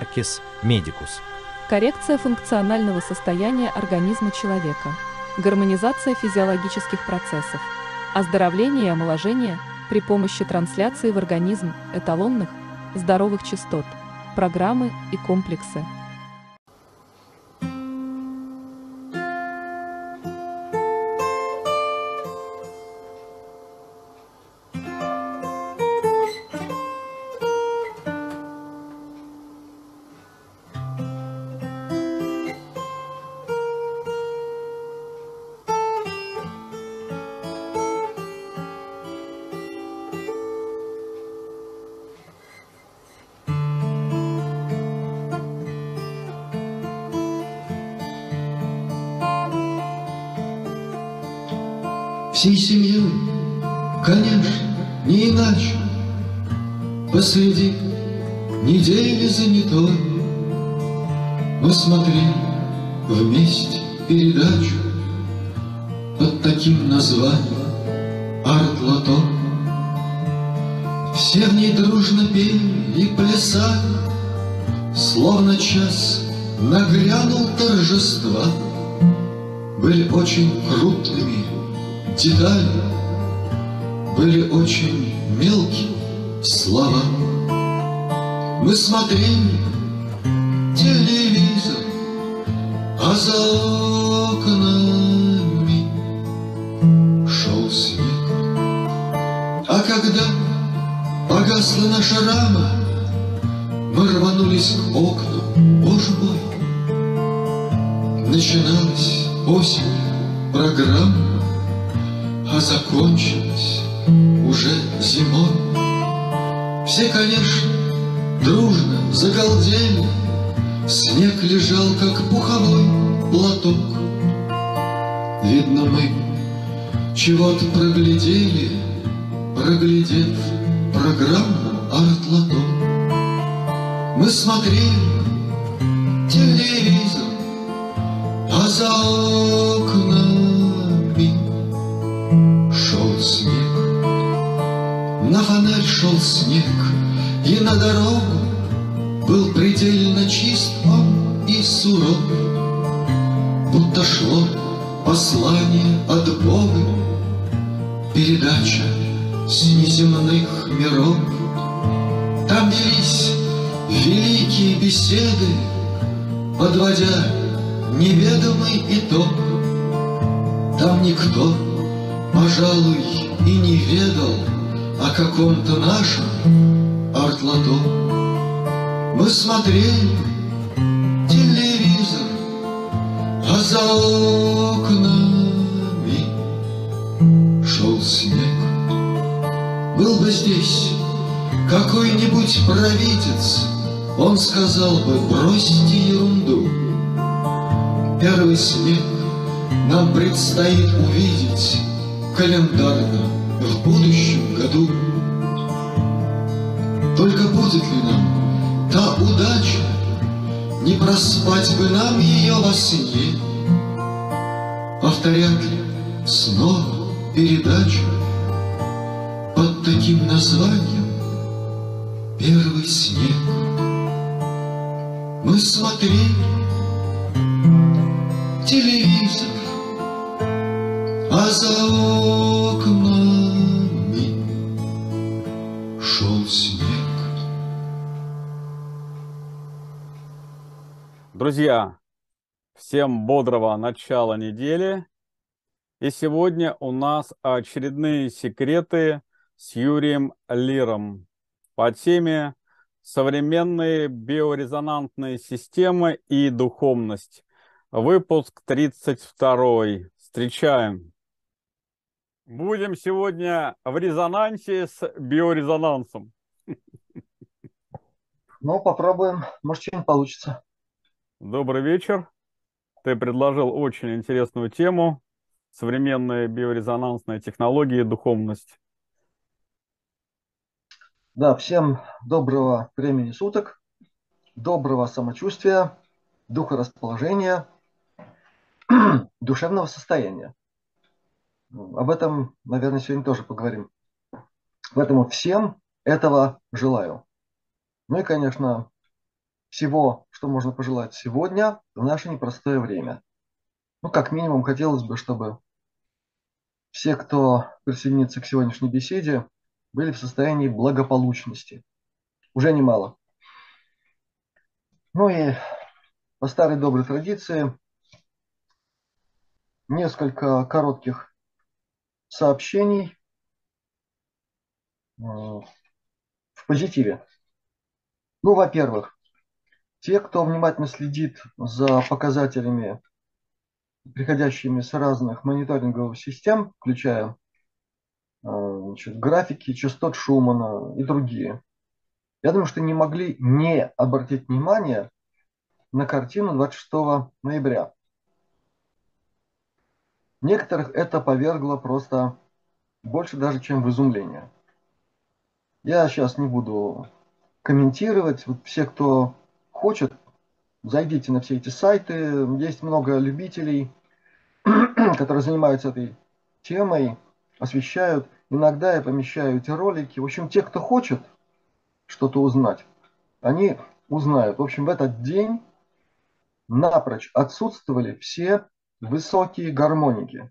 Parcis Medicus. Коррекция функционального состояния организма человека. Гармонизация физиологических процессов. Оздоровление и омоложение при помощи трансляции в организм эталонных, здоровых частот, программы и комплексы. Всей семьей, конечно, не иначе, Посреди недели занятой Мы смотрели вместе передачу Под таким названием «Арт-лото». Все в ней дружно пели и плясали, Словно час нагрянул торжества. Были очень крупными детали были очень мелкие слова. Мы смотрели Велись великие беседы, Подводя неведомый итог. Там никто пожалуй, и не ведал о каком-то нашем артлото. Мы смотрели телевизор, а за окнами шел снег. Был бы здесь какой-нибудь провидец, он сказал бы, бросьте ерунду. Первый снег нам предстоит увидеть календарно в будущем году. Только будет ли нам та удача, Не проспать бы нам ее во сне, Повторят ли снова передачу Под таким названием «Первый снег»? Мы смотрели телевизор, а за окнами шел снег. Друзья, всем бодрого начала недели. И сегодня у нас очередные секреты с Юрием Лиром по теме «Современные биорезонансные системы и духовность». Выпуск 32. Встречаем. Будем сегодня в резонансе с биорезонансом. Ну, попробуем. Может, что-нибудь получится. Добрый вечер. Ты предложил очень интересную тему. Современные биорезонансные технологии и духовность. Да, всем доброго времени суток, доброго самочувствия, духорасположения, душевного состояния. Об этом, наверное, сегодня тоже поговорим. Поэтому всем этого желаю. Ну и, конечно, всего, что можно пожелать сегодня, в наше непростое время. Ну, как минимум, хотелось бы, чтобы все, кто присоединится к сегодняшней беседе, были в состоянии благополучности. Уже немало. Ну и по старой доброй традиции несколько коротких сообщений э, в позитиве. Ну, во-первых, те, кто внимательно следит за показателями, приходящими с разных мониторинговых систем, включая значит, графики частот Шумана и другие, я думаю, что не могли не обратить внимание на картину 26 ноября. Некоторых это повергло просто больше даже, чем в изумление. Я сейчас не буду комментировать. Вот все, кто хочет, зайдите на все эти сайты. Есть много любителей, которые занимаются этой темой, освещают. Иногда я помещаю эти ролики. В общем, те, кто хочет что-то узнать, они узнают. В общем, в этот день напрочь отсутствовали все высокие гармоники.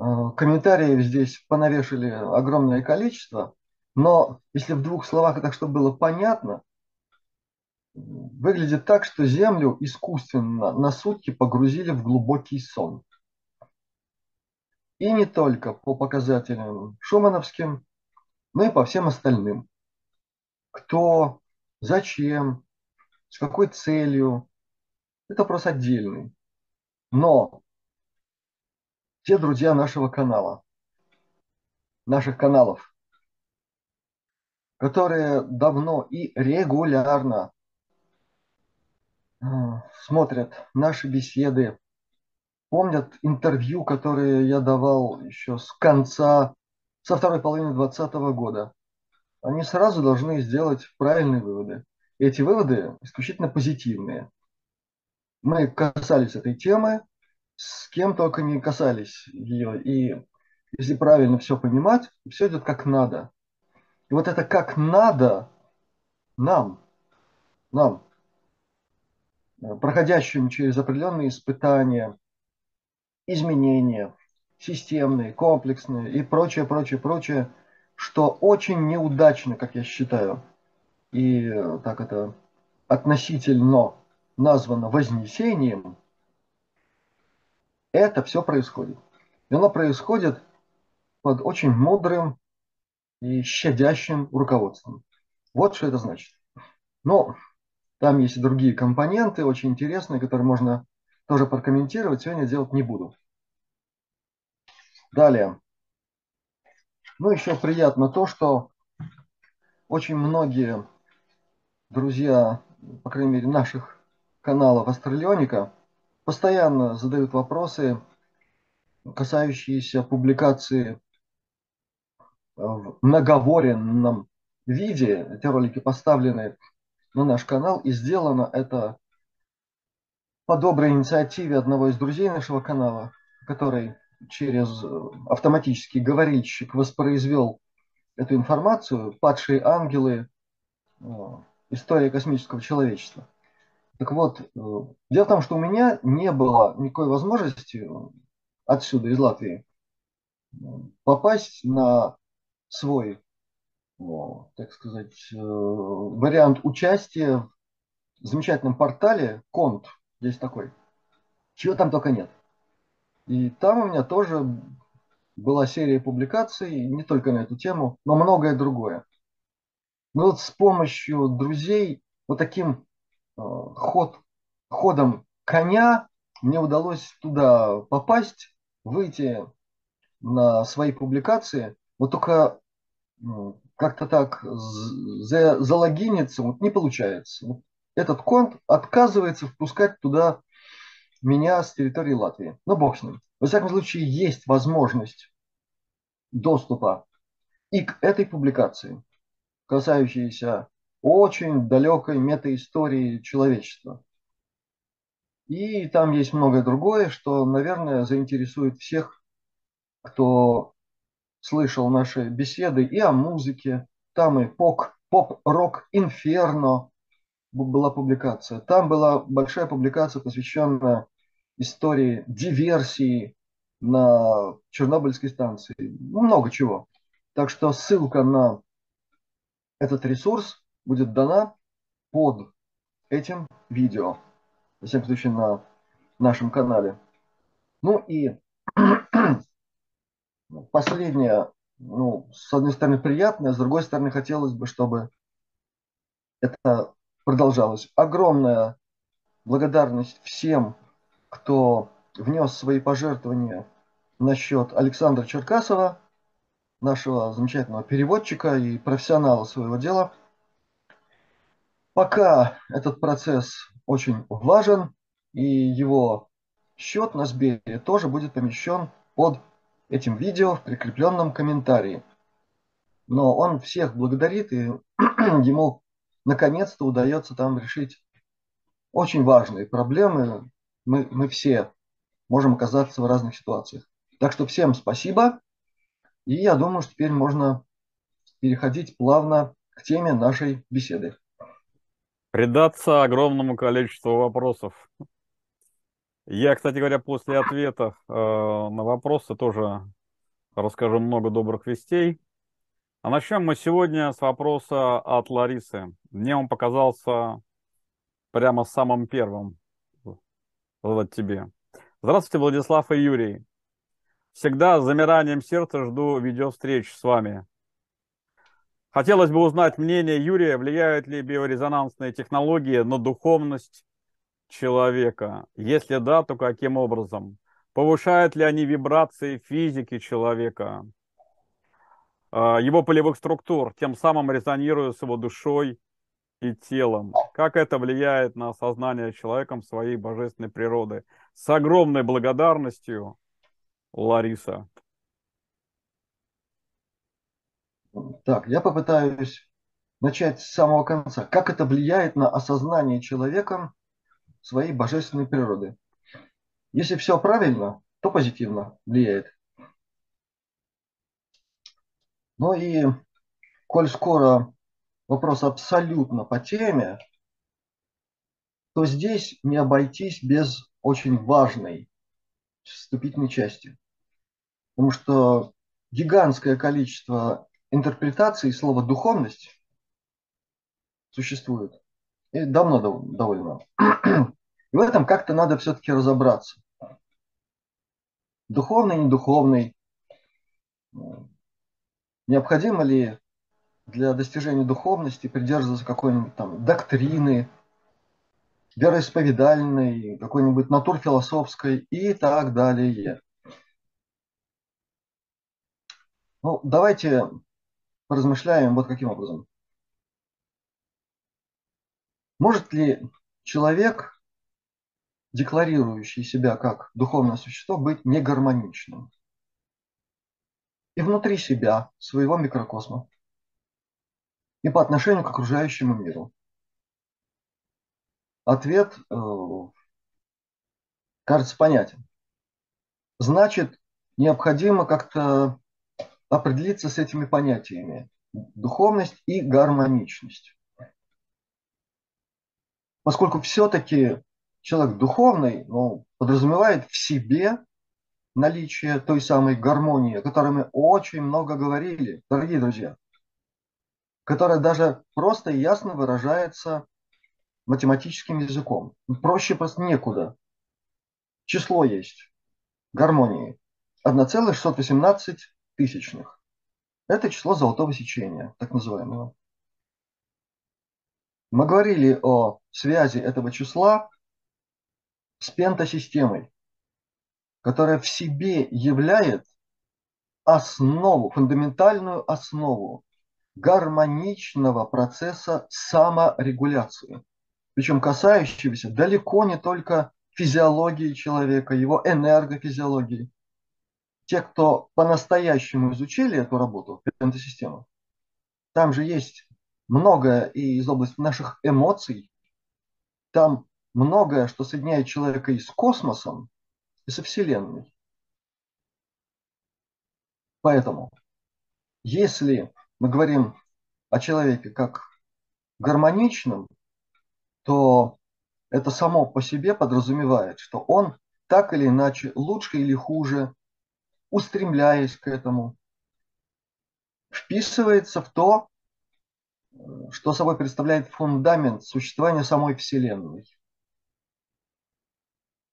Э, комментариев здесь понавешали огромное количество, но если в двух словах это чтобы было понятно, выглядит так, что Землю искусственно на сутки погрузили в глубокий сон. И не только по показателям шумановским, но и по всем остальным. Кто, зачем, с какой целью, это вопрос отдельный. Но те друзья нашего канала, наших каналов, которые давно и регулярно э, смотрят наши беседы, помнят интервью, которые я давал еще с конца, со второй половины 2020 года, они сразу должны сделать правильные выводы. И эти выводы исключительно позитивные. Мы касались этой темы, с кем только не касались ее. И если правильно все понимать, все идет как надо. И вот это как надо нам, нам, проходящим через определенные испытания, изменения, системные, комплексные и прочее, прочее, прочее, что очень неудачно, как я считаю, и так это относительно названо вознесением – это все происходит. И оно происходит под очень мудрым и щадящим руководством. Вот что это значит. Но там есть и другие компоненты, очень интересные, которые можно тоже прокомментировать. Сегодня делать не буду. Далее. Ну, еще приятно то, что очень многие друзья, по крайней мере, наших каналов Астралионика – постоянно задают вопросы, касающиеся публикации в наговоренном виде. Эти ролики поставлены на наш канал, и сделано это по доброй инициативе одного из друзей нашего канала, который через автоматический говорильщик воспроизвел эту информацию «Падшие ангелы. История космического человечества». Так вот, э, дело в том, что у меня не было никакой возможности отсюда, из Латвии, попасть на свой, так сказать, э, вариант участия в замечательном портале Конт, есть такой. Чего там только нет. И там у меня тоже была серия публикаций, не только на эту тему, но многое другое. Но вот с помощью друзей, вот таким Э, ход, ходом коня мне удалось туда попасть, выйти на свои публикации. Вот только как-то так за, залогиниться вот не получается. Вот этот конт отказывается впускать туда меня с территории Латвии. Но бог с ним. Во всяком случае, есть возможность доступа и к этой публикации, касающейся очень далекой метаистории человечества. И там есть многое другое, что, наверное, заинтересует всех, кто слышал наши беседы и о музыке. Там и ПОК поп-рок Инферно была публикация. Там была большая публикация, посвященная истории диверсии на Чернобыльской станции. Ну, много чего. Так что ссылка на этот ресурс будет дана под этим видео. Во всяком случае, на нашем канале. Ну и последнее, ну, с одной стороны, приятное, с другой стороны, хотелось бы, чтобы это продолжалось. Огромная благодарность всем, кто внес свои пожертвования на счет Александра Черкасова, нашего замечательного переводчика и профессионала своего дела. Пока этот процесс очень важен, и его счет на Сбере тоже будет помещен под этим видео в прикрепленном комментарии. Но он всех благодарит, и ему наконец-то удается там решить очень важные проблемы. Мы, мы все можем оказаться в разных ситуациях. Так что всем спасибо. И я думаю, что теперь можно переходить плавно к теме нашей беседы. Предаться огромному количеству вопросов. Я, кстати говоря, после ответов э, на вопросы тоже расскажу много добрых вестей. А начнем мы сегодня с вопроса от Ларисы. Мне он показался прямо самым первым задать тебе. Здравствуйте, Владислав и Юрий. Всегда с замиранием сердца жду видеовстреч с вами. Хотелось бы узнать мнение Юрия, влияют ли биорезонансные технологии на духовность человека? Если да, то каким образом? Повышают ли они вибрации физики человека? А, его полевых структур, тем самым резонируя с его душой и телом. Как это влияет на осознание человеком своей божественной природы? С огромной благодарностью, Лариса. Так, я попытаюсь начать с самого конца. Как это влияет на осознание человеком своей божественной природы? Если все правильно, то позитивно влияет. Ну и коль скоро вопрос абсолютно по теме, то здесь не обойтись без очень важной вступительной части. Потому что гигантское количество интерпретаций слова «духовность» существует. И давно довольно. И в этом как-то надо все-таки разобраться. Духовный, недуховный, Необходимо ли для достижения духовности придерживаться какой-нибудь там доктрины, вероисповедальной, какой-нибудь натурфилософской и так далее. Ну, давайте поразмышляем вот каким образом. Может ли человек, декларирующий себя как духовное существо, быть негармоничным? И внутри себя, своего микрокосма, и по отношению к окружающему миру? Ответ э, кажется понятен. Значит, необходимо как-то определиться с этими понятиями. Духовность и гармоничность. Поскольку все-таки человек духовный ну, подразумевает в себе наличие той самой гармонии, о которой мы очень много говорили, дорогие друзья, которая даже просто и ясно выражается математическим языком. Проще просто некуда. Число есть гармонии. 1,618 тысячных. Это число золотого сечения, так называемого. Мы говорили о связи этого числа с пентасистемой которая в себе являет основу, фундаментальную основу гармоничного процесса саморегуляции. Причем касающегося далеко не только физиологии человека, его энергофизиологии. Те, кто по-настоящему изучили эту работу, пентасистему, там же есть многое и из области наших эмоций, там многое, что соединяет человека и с космосом, и со Вселенной. Поэтому, если мы говорим о человеке как гармоничном, то это само по себе подразумевает, что он так или иначе, лучше или хуже, устремляясь к этому, вписывается в то, что собой представляет фундамент существования самой Вселенной.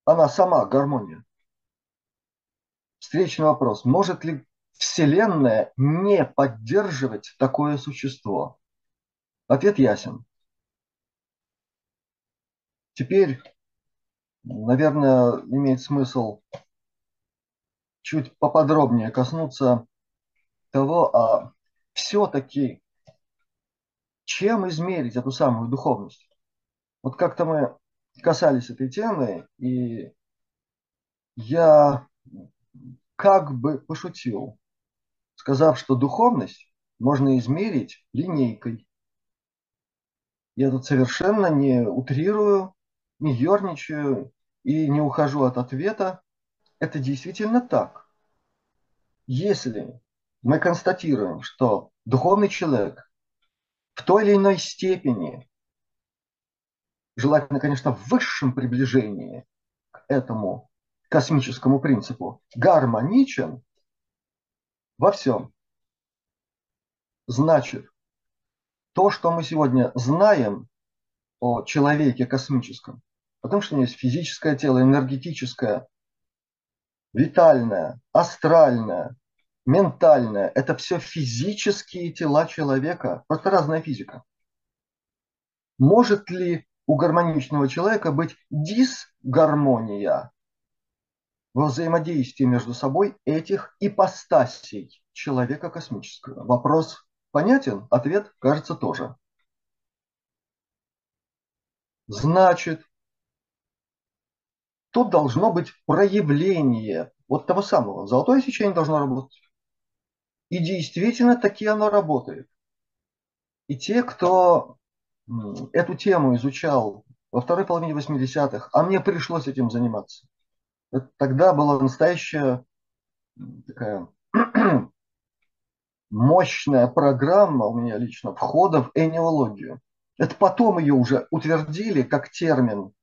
Она сама гармония. Встречный вопрос. Может ли Вселенная не поддерживать такое существо? Ответ ясен. Теперь, наверное, имеет смысл чуть поподробнее коснуться того, а все-таки чем измерить эту самую духовность? Вот как-то мы касались этой темы, и я как бы пошутил, сказав, что духовность можно измерить линейкой. Я тут совершенно не утрирую, не ерничаю и не ухожу от ответа. Это действительно так. Если мы констатируем, что духовный человек в той или иной степени, желательно, конечно, в высшем приближении к этому космическому принципу, гармоничен во всем. Значит, то, что мы сегодня знаем о человеке космическом, потому что у него есть физическое тело, энергетическое, витальное, астральное, ментальное. Это все физические тела человека, просто разная физика. Может ли у гармоничного человека быть дисгармония во взаимодействии между собой этих ипостасей человека космического? Вопрос понятен? Ответ, кажется, тоже. Значит, тут должно быть проявление вот того самого. Золотое сечение должно работать. И действительно таки оно работает. И те, кто эту тему изучал во второй половине 80-х, а мне пришлось этим заниматься, это тогда была настоящая такая мощная программа у меня лично входа в энеологию. Это потом ее уже утвердили как термин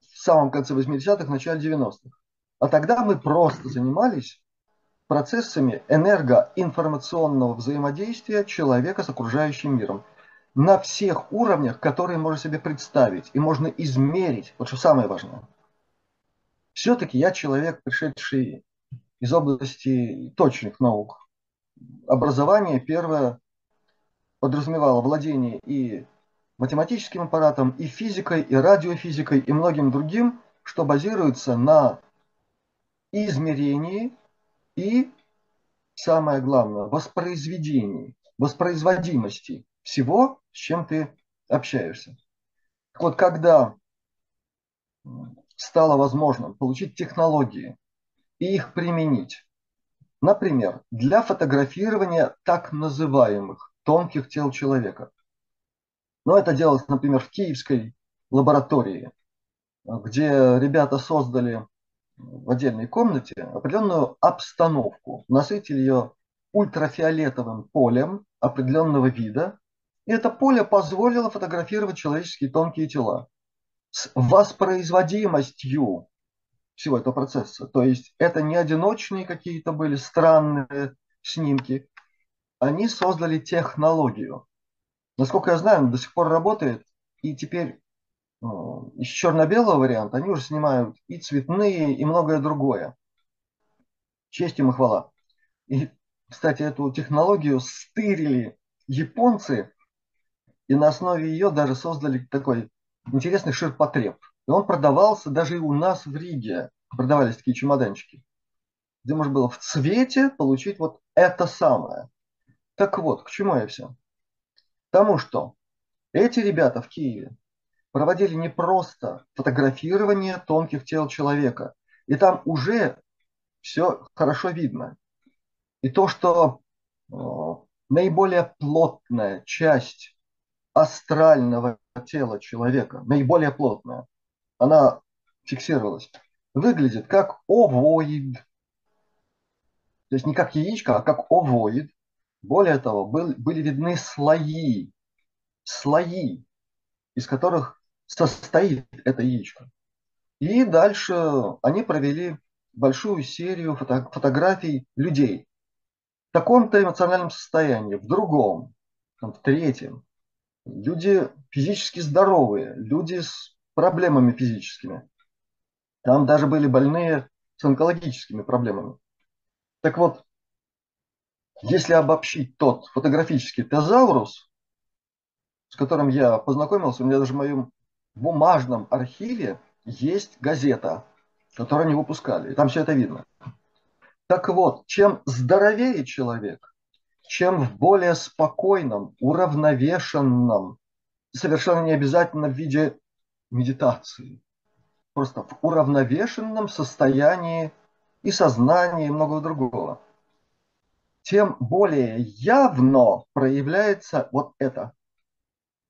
в самом конце 80-х, начале 90-х. А тогда мы просто занимались процессами энергоинформационного взаимодействия человека с окружающим миром на всех уровнях, которые можно себе представить и можно измерить. Вот что самое важное. Все-таки я человек, пришедший из области точных наук. Образование первое подразумевало владение и математическим аппаратом, и физикой, и радиофизикой, и многим другим, что базируется на измерении и, самое главное, воспроизведении, воспроизводимости всего, с чем ты общаешься. Вот, когда стало возможным получить технологии и их применить, например, для фотографирования так называемых тонких тел человека. Но это делалось, например, в Киевской лаборатории, где ребята создали в отдельной комнате определенную обстановку, насытили ее ультрафиолетовым полем определенного вида, и это поле позволило фотографировать человеческие тонкие тела с воспроизводимостью всего этого процесса. То есть это не одиночные какие-то были странные снимки. Они создали технологию. Насколько я знаю, до сих пор работает. И теперь из черно-белого варианта они уже снимают и цветные, и многое другое. Честь им и хвала. И, кстати, эту технологию стырили японцы, и на основе ее даже создали такой интересный ширпотреб. И он продавался даже и у нас в Риге. Продавались такие чемоданчики, где можно было в цвете получить вот это самое. Так вот, к чему я все? Тому, что эти ребята в Киеве проводили не просто фотографирование тонких тел человека. И там уже все хорошо видно. И то, что э, наиболее плотная часть астрального тела человека, наиболее плотная, она фиксировалась, выглядит как овоид. То есть не как яичко, а как овоид. Более того, был, были видны слои, слои, из которых состоит это яичко. И дальше они провели большую серию фото фотографий людей в таком-то эмоциональном состоянии, в другом, в третьем. Люди физически здоровые, люди с проблемами физическими. Там даже были больные с онкологическими проблемами. Так вот, если обобщить тот фотографический тезаурус, с которым я познакомился, у меня даже в моем бумажном архиве есть газета, которую они выпускали, и там все это видно. Так вот, чем здоровее человек, чем в более спокойном, уравновешенном, совершенно не обязательно в виде медитации, просто в уравновешенном состоянии и сознании и многого другого, тем более явно проявляется вот это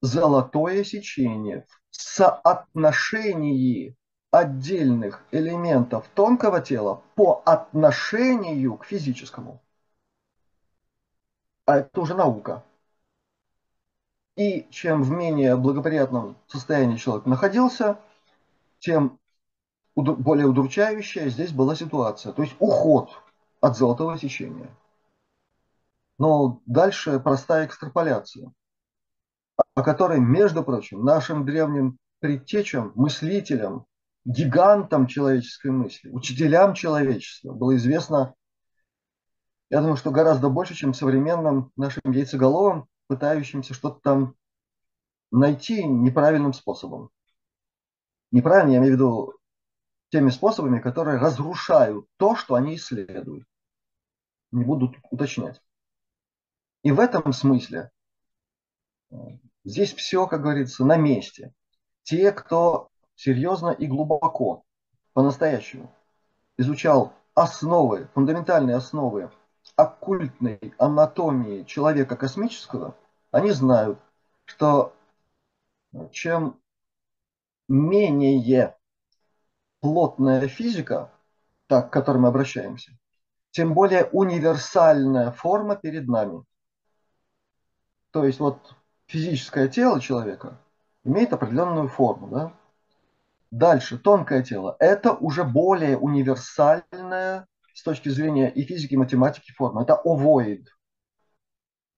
золотое сечение в соотношении отдельных элементов тонкого тела по отношению к физическому. А это уже наука. И чем в менее благоприятном состоянии человек находился, тем более удручающая здесь была ситуация. То есть уход от золотого сечения. Но дальше простая экстраполяция, о которой, между прочим, нашим древним предтечам, мыслителям, гигантам человеческой мысли, учителям человечества было известно, я думаю, что гораздо больше, чем современным нашим яйцеголовым, пытающимся что-то там найти неправильным способом. Неправильно, я имею в виду теми способами, которые разрушают то, что они исследуют. Не буду уточнять. И в этом смысле э, здесь все, как говорится, на месте. Те, кто серьезно и глубоко, по-настоящему изучал основы, фундаментальные основы оккультной анатомии человека космического, они знают, что чем менее плотная физика, так, к которой мы обращаемся, тем более универсальная форма перед нами. То есть вот физическое тело человека имеет определенную форму. Да? Дальше, тонкое тело. Это уже более универсальная с точки зрения и физики, и математики форма. Это овоид.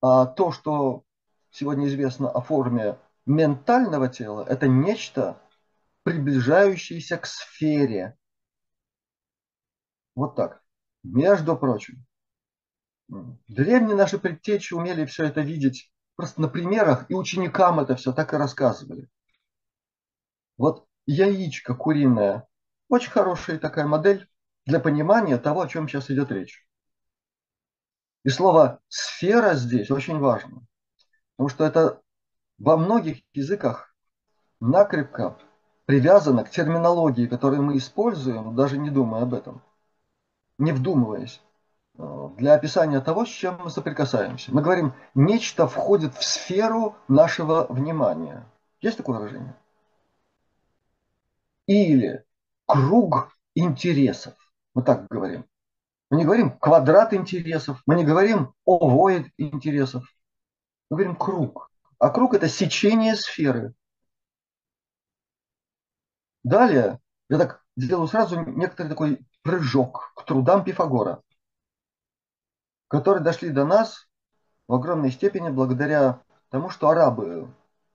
А то, что сегодня известно о форме ментального тела, это нечто, приближающееся к сфере. Вот так. Между прочим, древние наши предтечи умели все это видеть просто на примерах, и ученикам это все так и рассказывали. Вот яичко куриное, очень хорошая такая модель для понимания того, о чем сейчас идет речь. И слово «сфера» здесь очень важно, потому что это во многих языках накрепко привязано к терминологии, которую мы используем, даже не думая об этом, не вдумываясь. Э, для описания того, с чем мы соприкасаемся. Мы говорим, нечто входит в сферу нашего внимания. Есть такое выражение? Или круг интересов. Мы так говорим. Мы не говорим квадрат интересов, мы не говорим овоид интересов. Мы говорим круг. А круг это сечение сферы. Далее я так сделаю сразу некоторый такой прыжок к трудам Пифагора которые дошли до нас в огромной степени благодаря тому, что арабы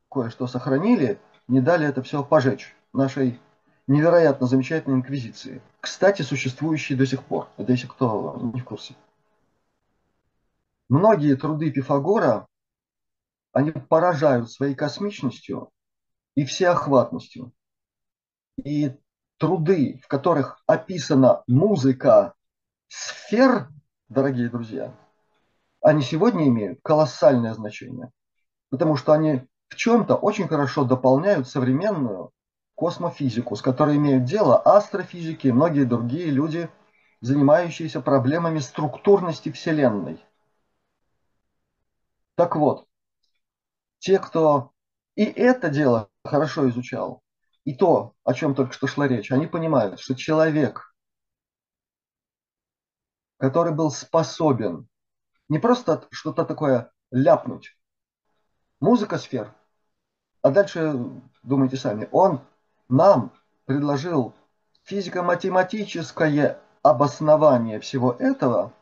кое-что сохранили, не дали это все пожечь нашей невероятно замечательной инквизиции. Кстати, существующей до сих пор. Это если кто не в курсе. Многие труды Пифагора, они поражают своей космичностью и всеохватностью. И труды, в которых описана музыка сфер дорогие друзья, они сегодня имеют колоссальное значение, потому что они в чем-то очень хорошо дополняют современную космофизику, с которой имеют дело астрофизики и многие другие люди, занимающиеся проблемами структурности Вселенной. Так вот, те, кто и это дело хорошо изучал, и то, о чем только что шла речь, они понимают, что человек который был способен не просто что-то такое ляпнуть. Музыка сфер. А дальше думайте сами. Он нам предложил физико-математическое обоснование всего этого.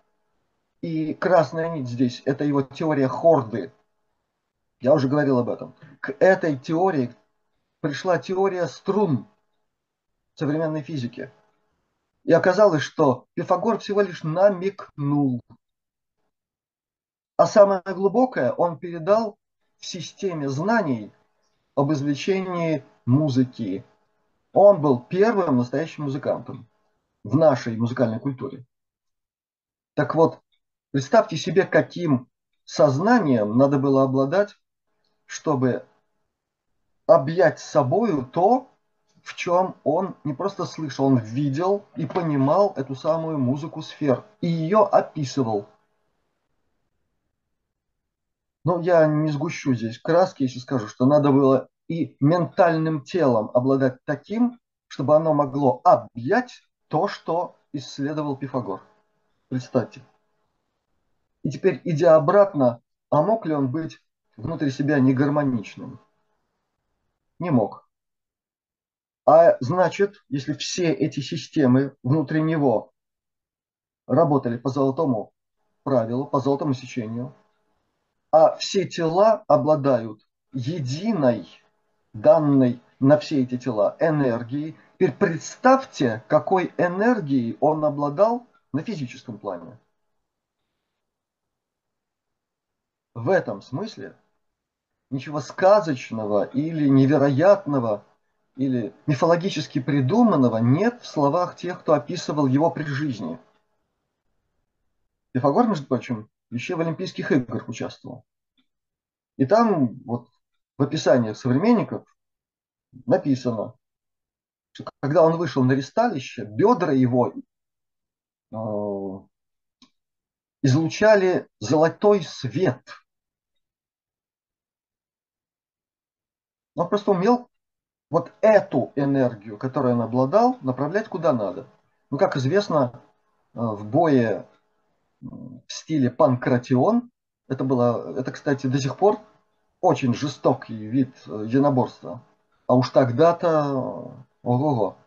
И красная нить здесь – это его теория Хорды. Я уже говорил об этом. К этой теории пришла теория струн современной физики. И оказалось, что Пифагор всего лишь намекнул. А самое глубокое он передал в системе знаний об извлечении музыки. Он был первым настоящим музыкантом в нашей музыкальной культуре. Так вот, представьте себе, каким сознанием надо было обладать, чтобы объять собою то, в чем он не просто слышал, он видел и понимал эту самую музыку сфер и ее описывал. Но я не сгущу здесь краски, если скажу, что надо было и ментальным телом обладать таким, чтобы оно могло объять то, что исследовал Пифагор. Представьте. И теперь, идя обратно, а мог ли он быть внутри себя негармоничным? Не мог. А значит, если все эти системы внутри него работали по золотому правилу, по золотому сечению, а все тела обладают единой данной на все эти тела энергией. Теперь представьте, какой энергией он обладал на физическом плане. В этом смысле ничего сказочного или невероятного или мифологически придуманного нет в словах тех, кто описывал его при жизни. Пифагор, между прочим, еще в Олимпийских играх участвовал. И там вот в описаниях современников написано, что когда он вышел на ресталище, бедра его э, излучали золотой свет. Он просто умел вот эту энергию, которую он обладал, направлять куда надо. Ну, как известно, э, в бое в стиле панкратион, это было, это, кстати, до сих пор очень жестокий вид э, единоборства. А уж тогда-то, ого-го,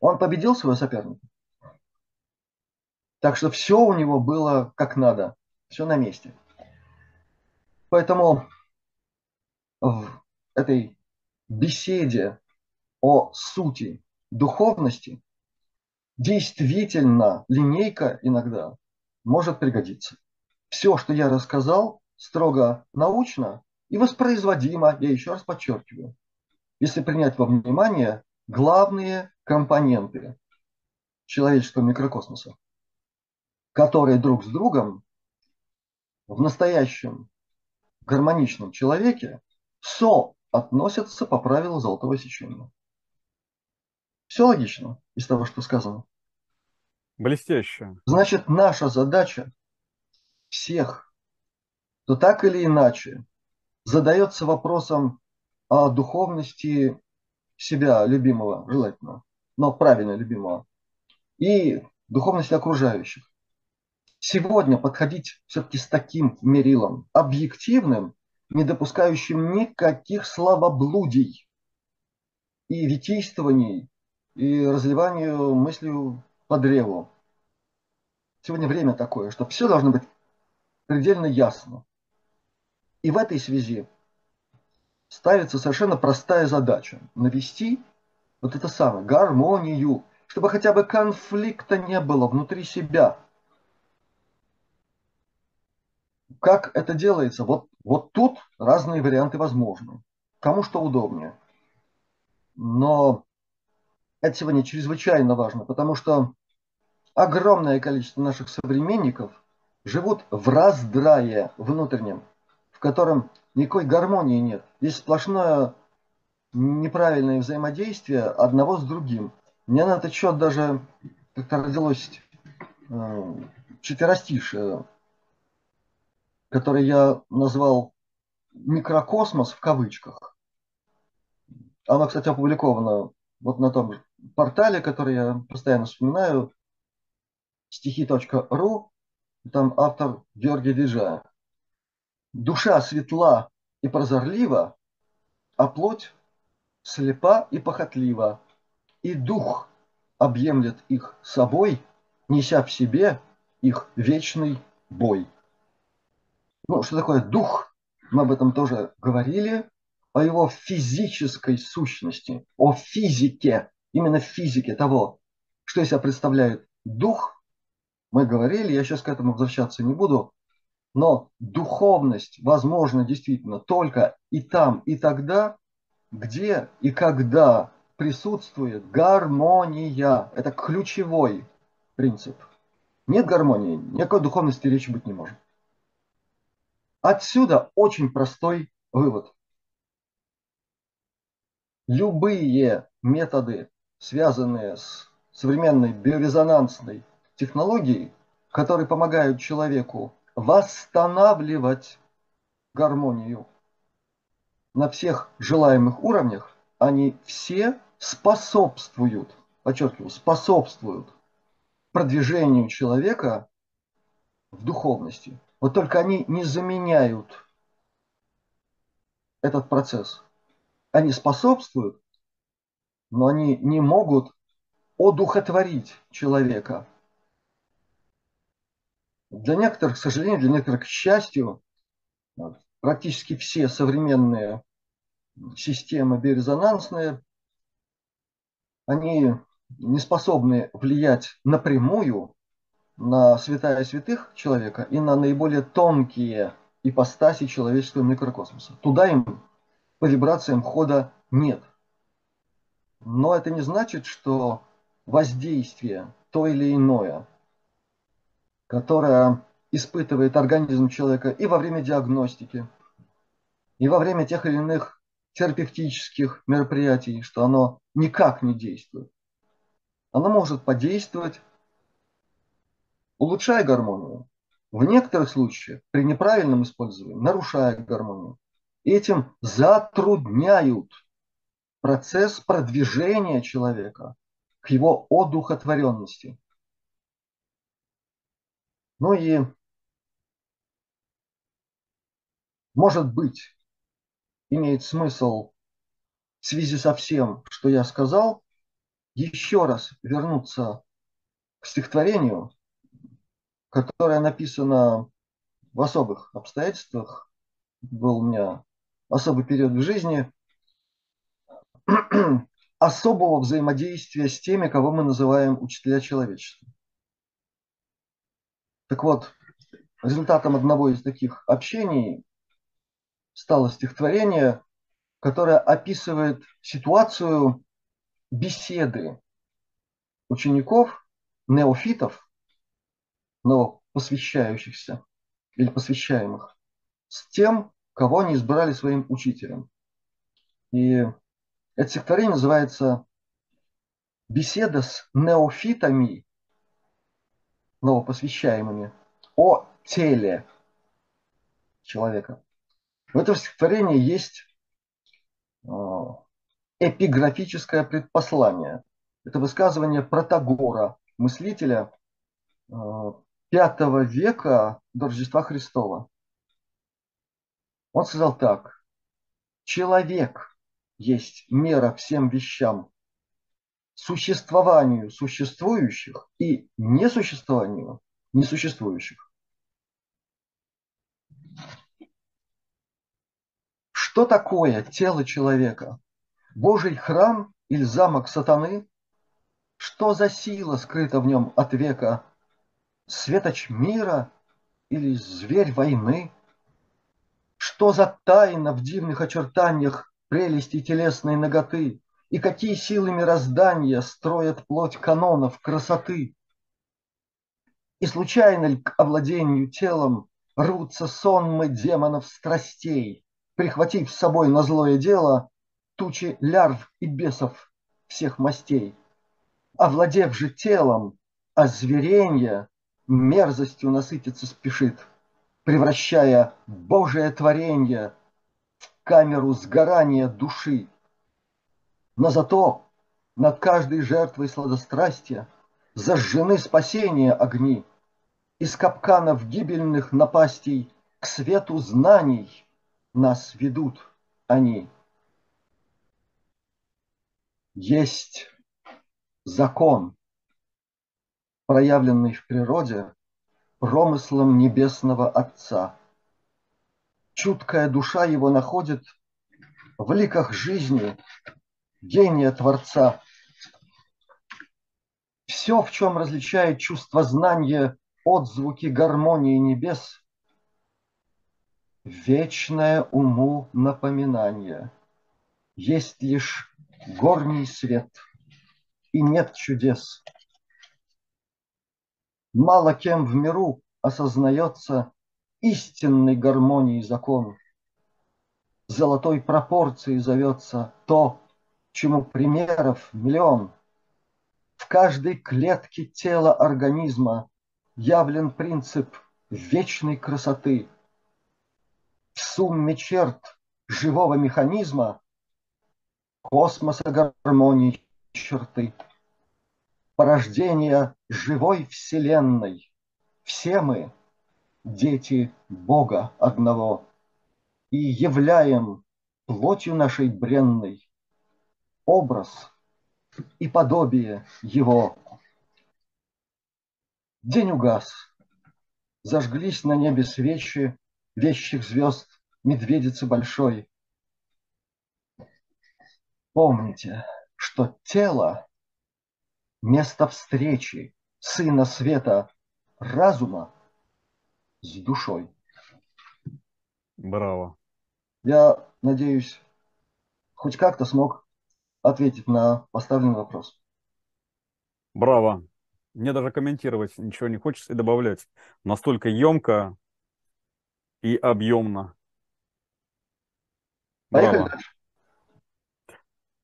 он победил своего соперника. Так что все у него было как надо, все на месте. Поэтому в этой беседе о сути духовности действительно линейка иногда может пригодиться. Все, что я рассказал, строго научно и воспроизводимо, я еще раз подчеркиваю, если принять во внимание главные компоненты человеческого микрокосмоса, которые друг с другом в настоящем гармоничном человеке со относятся по правилу золотого сечения. Все логично из того, что сказано. Блестяще. Значит, наша задача всех, кто так или иначе задается вопросом о духовности себя любимого, желательно, но правильно любимого, и духовности окружающих. Сегодня подходить все-таки с таким мерилом, объективным, не допускающим никаких слабоблудий и витийствований, и разливанию мыслью по древу. Сегодня время такое, что все должно быть предельно ясно. И в этой связи ставится совершенно простая задача – навести вот это самое, гармонию, чтобы хотя бы конфликта не было внутри себя – Как это делается? Вот, вот тут разные варианты возможны. Кому что удобнее. Но это сегодня чрезвычайно важно, потому что огромное количество наших современников живут в раздрае внутреннем, котором никакой гармонии нет. Есть сплошное неправильное взаимодействие одного с другим. Мне на этот счет даже как-то родилось э, четверостишее который я назвал «микрокосмос» в кавычках. Оно, кстати, опубликовано вот на том портале, который я постоянно вспоминаю, стихи.ру. там автор Георгий Дежа. Душа светла и прозорлива, а плоть слепа и похотлива. И дух объемлет их собой, неся в себе их вечный бой. Ну, что такое дух? Мы об этом тоже говорили, о его физической сущности, о физике, именно физике того, что из себя представляет дух, мы говорили, я сейчас к этому возвращаться не буду, но духовность возможна действительно только и там, и тогда, где и когда присутствует гармония. Это ключевой принцип. Нет гармонии, никакой духовности речи быть не может. Отсюда очень простой вывод. Любые методы, связанные с современной биорезонансной технологией, которые помогают человеку восстанавливать гармонию на всех желаемых уровнях, они все способствуют, подчеркиваю, способствуют продвижению человека в духовности. Вот только они не заменяют этот процесс. Они способствуют, но они не могут одухотворить человека. Для некоторых, к сожалению, для некоторых, к счастью, практически все современные системы биорезонансные, они не способны влиять напрямую на святая святых человека и на наиболее тонкие ипостаси человеческого микрокосмоса. Туда им по вибрациям хода нет. Но это не значит, что воздействие то или иное, которое испытывает организм человека и во время диагностики, и во время тех или иных терапевтических мероприятий, что оно никак не действует. Оно может подействовать улучшая гармонию. В некоторых случаях при неправильном использовании нарушая гармонию. Этим затрудняют процесс продвижения человека к его одухотворенности. Ну и может быть, имеет смысл в связи со всем, что я сказал, еще раз вернуться к стихотворению, которая написана в особых обстоятельствах. Был у меня особый период в жизни особого взаимодействия с теми, кого мы называем учителя человечества. Так вот, результатом одного из таких общений стало стихотворение, которое описывает ситуацию беседы учеников, неофитов, но посвящающихся или посвящаемых, с тем, кого они избрали своим учителем. И это стихотворение называется «Беседа с неофитами, новопосвящаемыми, о теле человека». В этом стихотворении есть а, эпиграфическое предпослание. Это высказывание Протагора, мыслителя, V века до Рождества Христова. Он сказал так. Человек есть мера всем вещам, существованию существующих и несуществованию несуществующих. Что такое тело человека? Божий храм или замок сатаны? Что за сила скрыта в нем от века? светоч мира или зверь войны? Что за тайна в дивных очертаниях прелести телесной ноготы? И какие силы мироздания строят плоть канонов красоты? И случайно ли к овладению телом рвутся сонмы демонов страстей, прихватив с собой на злое дело тучи лярв и бесов всех мастей? Овладев же телом, озверенье мерзостью насытиться спешит, превращая Божие творение в камеру сгорания души. Но зато над каждой жертвой сладострастия зажжены спасения огни, Из капканов гибельных напастей к свету знаний нас ведут они. Есть закон, проявленный в природе промыслом небесного Отца. Чуткая душа его находит в ликах жизни гения Творца. Все, в чем различает чувство знания отзвуки гармонии небес, вечное уму напоминание. Есть лишь горний свет, и нет чудес. Мало кем в миру осознается истинной гармонии закон. Золотой пропорцией зовется то, чему примеров миллион. В каждой клетке тела организма явлен принцип вечной красоты. В сумме черт живого механизма космоса гармонии черты. Порождение живой вселенной. Все мы дети Бога одного и являем плотью нашей бренной образ и подобие Его. День угас, зажглись на небе свечи вещих звезд медведицы большой. Помните, что тело – место встречи Сына Света, разума с душой. Браво. Я надеюсь, хоть как-то смог ответить на поставленный вопрос. Браво. Мне даже комментировать ничего не хочется и добавлять. Настолько емко и объемно. Поехали Браво. дальше.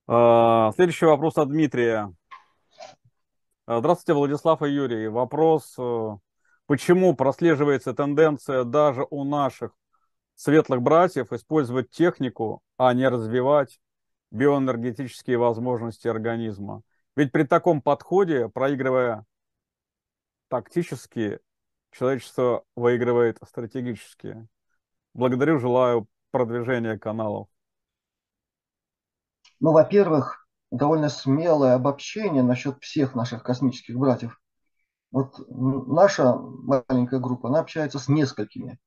А, Следующий вопрос от Дмитрия. А, Здравствуйте, Владислав и Юрий. Вопрос, э, почему прослеживается тенденция даже у наших светлых братьев использовать технику, а не развивать биоэнергетические возможности организма? Ведь при таком подходе, проигрывая тактически, человечество выигрывает стратегически. Благодарю, желаю продвижения каналов. Ну, во-первых, довольно смелое обобщение насчет всех наших космических братьев. Вот наша маленькая группа, она общается с несколькими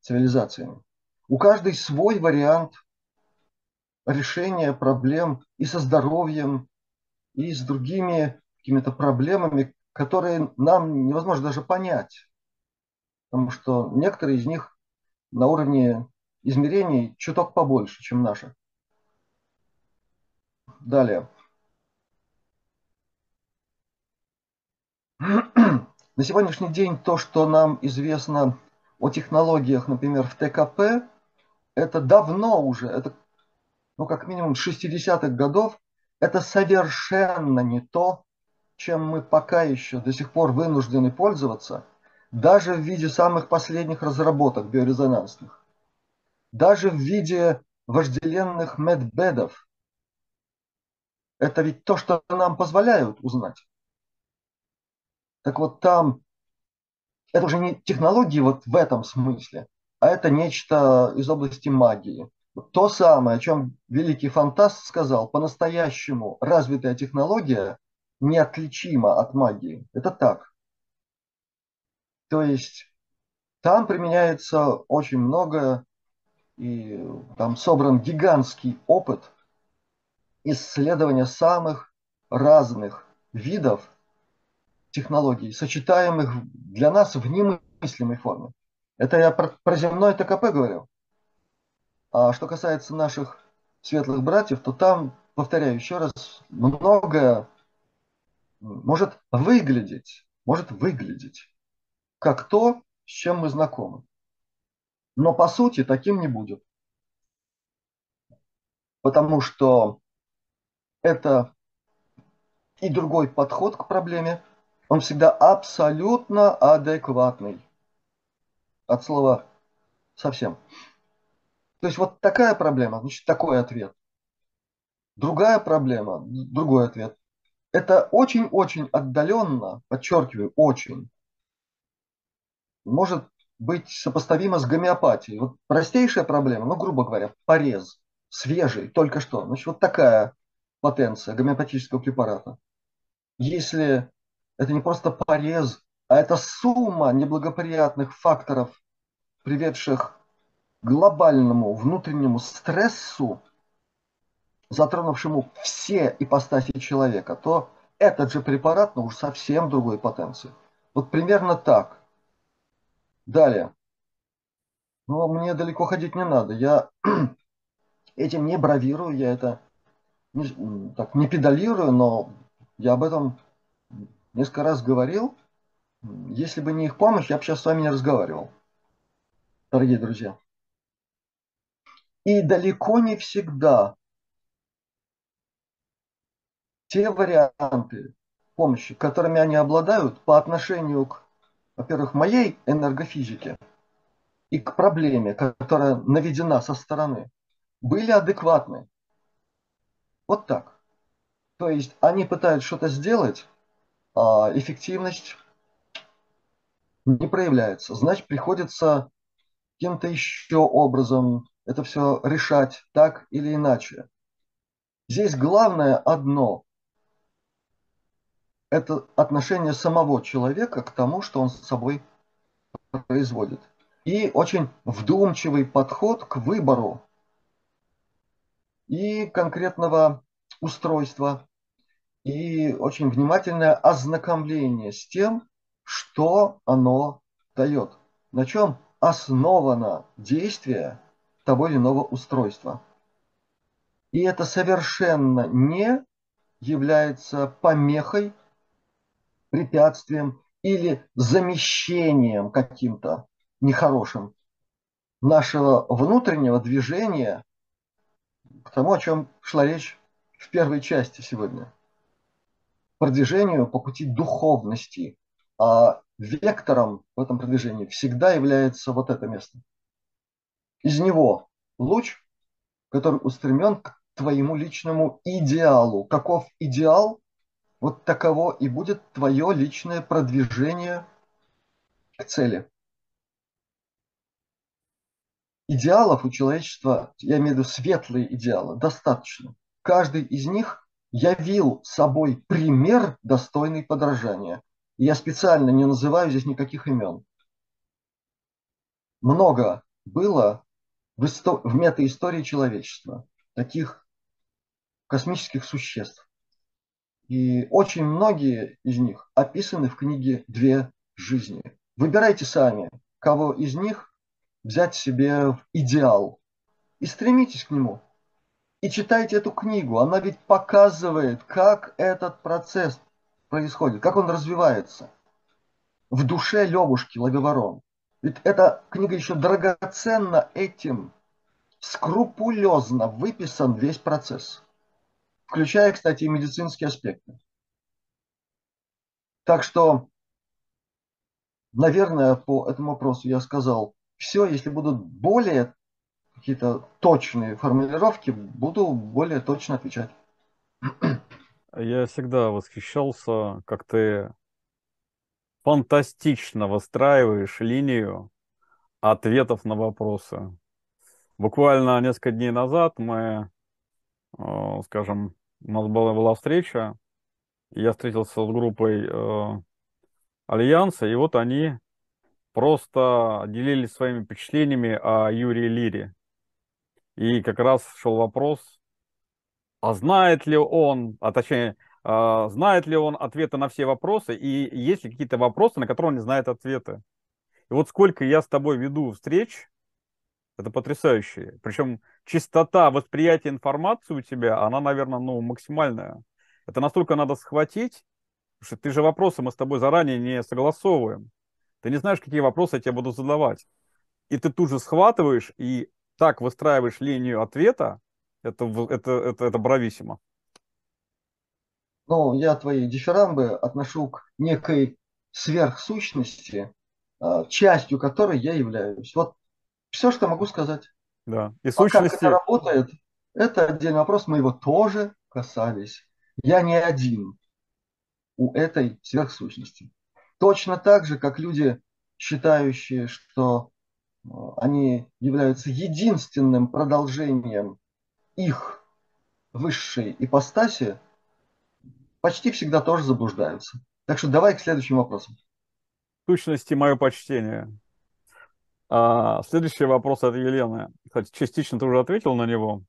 цивилизациями. У каждой свой вариант решения проблем и со здоровьем, и с другими какими-то проблемами, которые нам невозможно даже понять. Потому что некоторые из них на уровне измерений чуток побольше, чем наши. Далее. На сегодняшний день то, что нам известно о технологиях, например, в ТКП, это давно уже, это ну как минимум 60-х годов, это совершенно не то, чем мы пока еще до сих пор вынуждены пользоваться, даже в виде самых последних разработок биорезонансных, даже в виде вожделенных медбедов, это ведь то, что нам позволяют узнать. Так вот там, это уже не технологии вот в этом смысле, а это нечто из области магии. То самое, о чем великий фантаст сказал, по-настоящему развитая технология неотличима от магии. Это так. То есть там применяется очень много, и там собран гигантский опыт – исследования самых разных видов технологий, сочетаемых для нас в немыслимой форме. Это я про, про земной ТКП говорю. А что касается наших светлых братьев, то там, повторяю еще раз, многое может выглядеть, может выглядеть как то, с чем мы знакомы. Но по сути таким не будет. Потому что это и другой подход к проблеме. Он всегда абсолютно адекватный. От слова совсем. То есть вот такая проблема, значит такой ответ. Другая проблема, другой ответ. Это очень-очень отдаленно, подчеркиваю, очень, может быть сопоставима с гомеопатией. Вот простейшая проблема, ну, грубо говоря, порез, свежий, только что. Значит, вот такая потенция гомеопатического препарата. Если это не просто порез, а это сумма неблагоприятных факторов, приведших глобальному внутреннему стрессу, затронувшему все ипостаси человека, то этот же препарат, но уж совсем другой потенции. Вот примерно так. Далее. Но мне далеко ходить не надо. Я этим не бравирую, я это не, так, не педалирую, но я об этом несколько раз говорил. Если бы не их помощь, я бы сейчас с вами не разговаривал, дорогие друзья. И далеко не всегда те варианты помощи, которыми они обладают по отношению к, во-первых, моей энергофизике и к проблеме, которая наведена со стороны, были адекватны. Вот так. То есть они пытаются что-то сделать, а эффективность не проявляется. Значит, приходится каким-то еще образом это все решать так или иначе. Здесь главное одно – это отношение самого человека к тому, что он с собой производит. И очень вдумчивый подход к выбору и конкретного устройства, и очень внимательное ознакомление с тем, что оно дает, на чем основано действие того или иного устройства. И это совершенно не является помехой, препятствием или замещением каким-то нехорошим нашего внутреннего движения к тому, о чем шла речь в первой части сегодня. Продвижению по пути духовности. А вектором в этом продвижении всегда является вот это место. Из него луч, который устремлен к твоему личному идеалу. Каков идеал? Вот таково и будет твое личное продвижение к цели. Идеалов у человечества, я имею в виду светлые идеалы, достаточно. Каждый из них явил собой пример, достойный подражания. Я специально не называю здесь никаких имен. Много было в, исто- в метаистории человечества таких космических существ. И очень многие из них описаны в книге «Две жизни». Выбирайте сами, кого из них взять себе в идеал и стремитесь к нему. И читайте эту книгу, она ведь показывает, как этот процесс происходит, как он развивается в душе Левушки Лавиворон. Ведь эта книга еще драгоценна этим, скрупулезно выписан весь процесс, включая, кстати, и медицинские аспекты. Так что, наверное, по этому вопросу я сказал все. Если будут более какие-то точные формулировки, буду более точно отвечать. Я всегда восхищался, как ты фантастично выстраиваешь линию ответов на вопросы. Буквально несколько дней назад мы, э, скажем, у нас была, была встреча, я встретился с группой э, Альянса, и вот они просто делились своими впечатлениями о Юрии Лире. И как раз шел вопрос, а знает ли он, а точнее, знает ли он ответы на все вопросы, и есть ли какие-то вопросы, на которые он не знает ответы. И вот сколько я с тобой веду встреч, это потрясающе. Причем чистота восприятия информации у тебя, она, наверное, ну, максимальная. Это настолько надо схватить, потому что ты же вопросы мы с тобой заранее не согласовываем. Ты не знаешь, какие вопросы я тебе буду задавать. И ты тут же схватываешь и так выстраиваешь линию ответа, это, это, это, это брависсимо. Ну, я твои дифирамбы отношу к некой сверхсущности, а, частью которой я являюсь. Вот все, что могу сказать. Да. И сущности... А как это работает, это отдельный вопрос, мы его тоже касались. Я не один у этой сверхсущности. Точно так же, как люди считающие, что э, они являются единственным продолжением их высшей ипостаси, почти всегда тоже заблуждаются. Так что давай к следующим вопросам. В сущности, мое почтение. А, следующий вопрос от Елены. Кстати, частично ты уже ответил на него.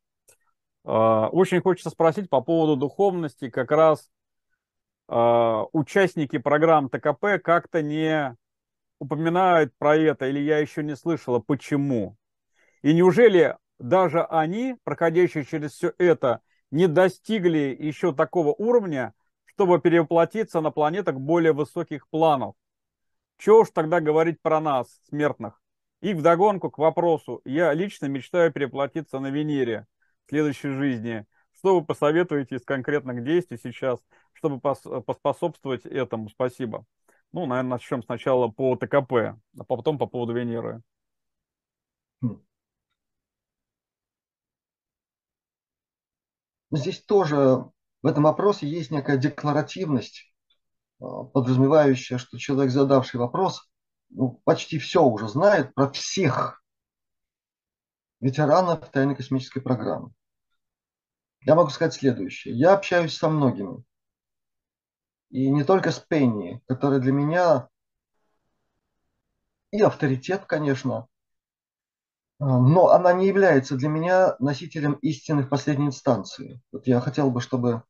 А, очень хочется спросить по поводу духовности. Как раз а, участники программ ТКП как-то не упоминают про это, или я еще не слышала, почему. И неужели даже они, проходящие через все это, не достигли еще такого уровня, чтобы перевоплотиться на планетах более высоких планов? Чего уж тогда говорить про нас, смертных? И вдогонку к вопросу, я лично мечтаю переплатиться на Венере в следующей жизни. Что вы посоветуете из конкретных действий сейчас, чтобы поспособствовать этому? Спасибо. Ну, наверное, начнем сначала по ТКП, а потом по поводу Венеры. Хм. Здесь тоже в этом вопросе есть некая декларативность, а, подразумевающая, что человек, задавший вопрос, ну, почти все уже знает про всех ветеранов тайной космической программы. Я могу сказать следующее. Я общаюсь со многими. И не только с Пенни, которая для меня и авторитет, конечно, но она не является для меня носителем истины в последней инстанции. Вот я хотел бы, чтобы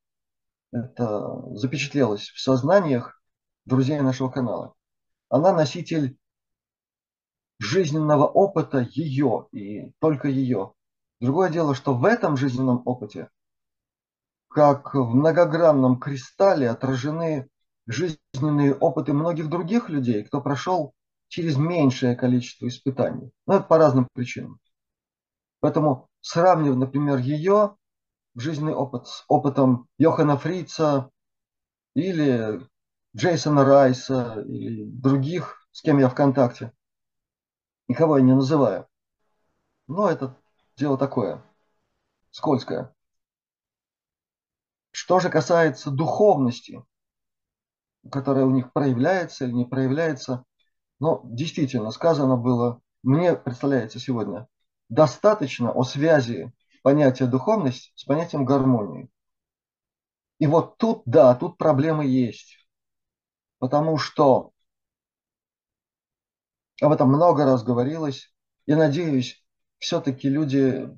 это запечатлелось в сознаниях друзей нашего канала она носитель жизненного опыта ее и только ее. Другое дело, что в этом жизненном опыте, как в многогранном кристалле, отражены жизненные опыты многих других людей, кто прошел через меньшее количество испытаний. Но это по разным причинам. Поэтому сравнив, например, ее жизненный опыт с опытом Йохана Фрица или Джейсона Райса и других, с кем я ВКонтакте. Никого я не называю. Но это дело такое, скользкое. Что же касается духовности, которая у них проявляется или не проявляется, ну, действительно, сказано было, мне представляется сегодня, достаточно о связи понятия духовность с понятием гармонии. И вот тут, да, тут проблемы есть потому что об этом много раз говорилось. И надеюсь, все-таки люди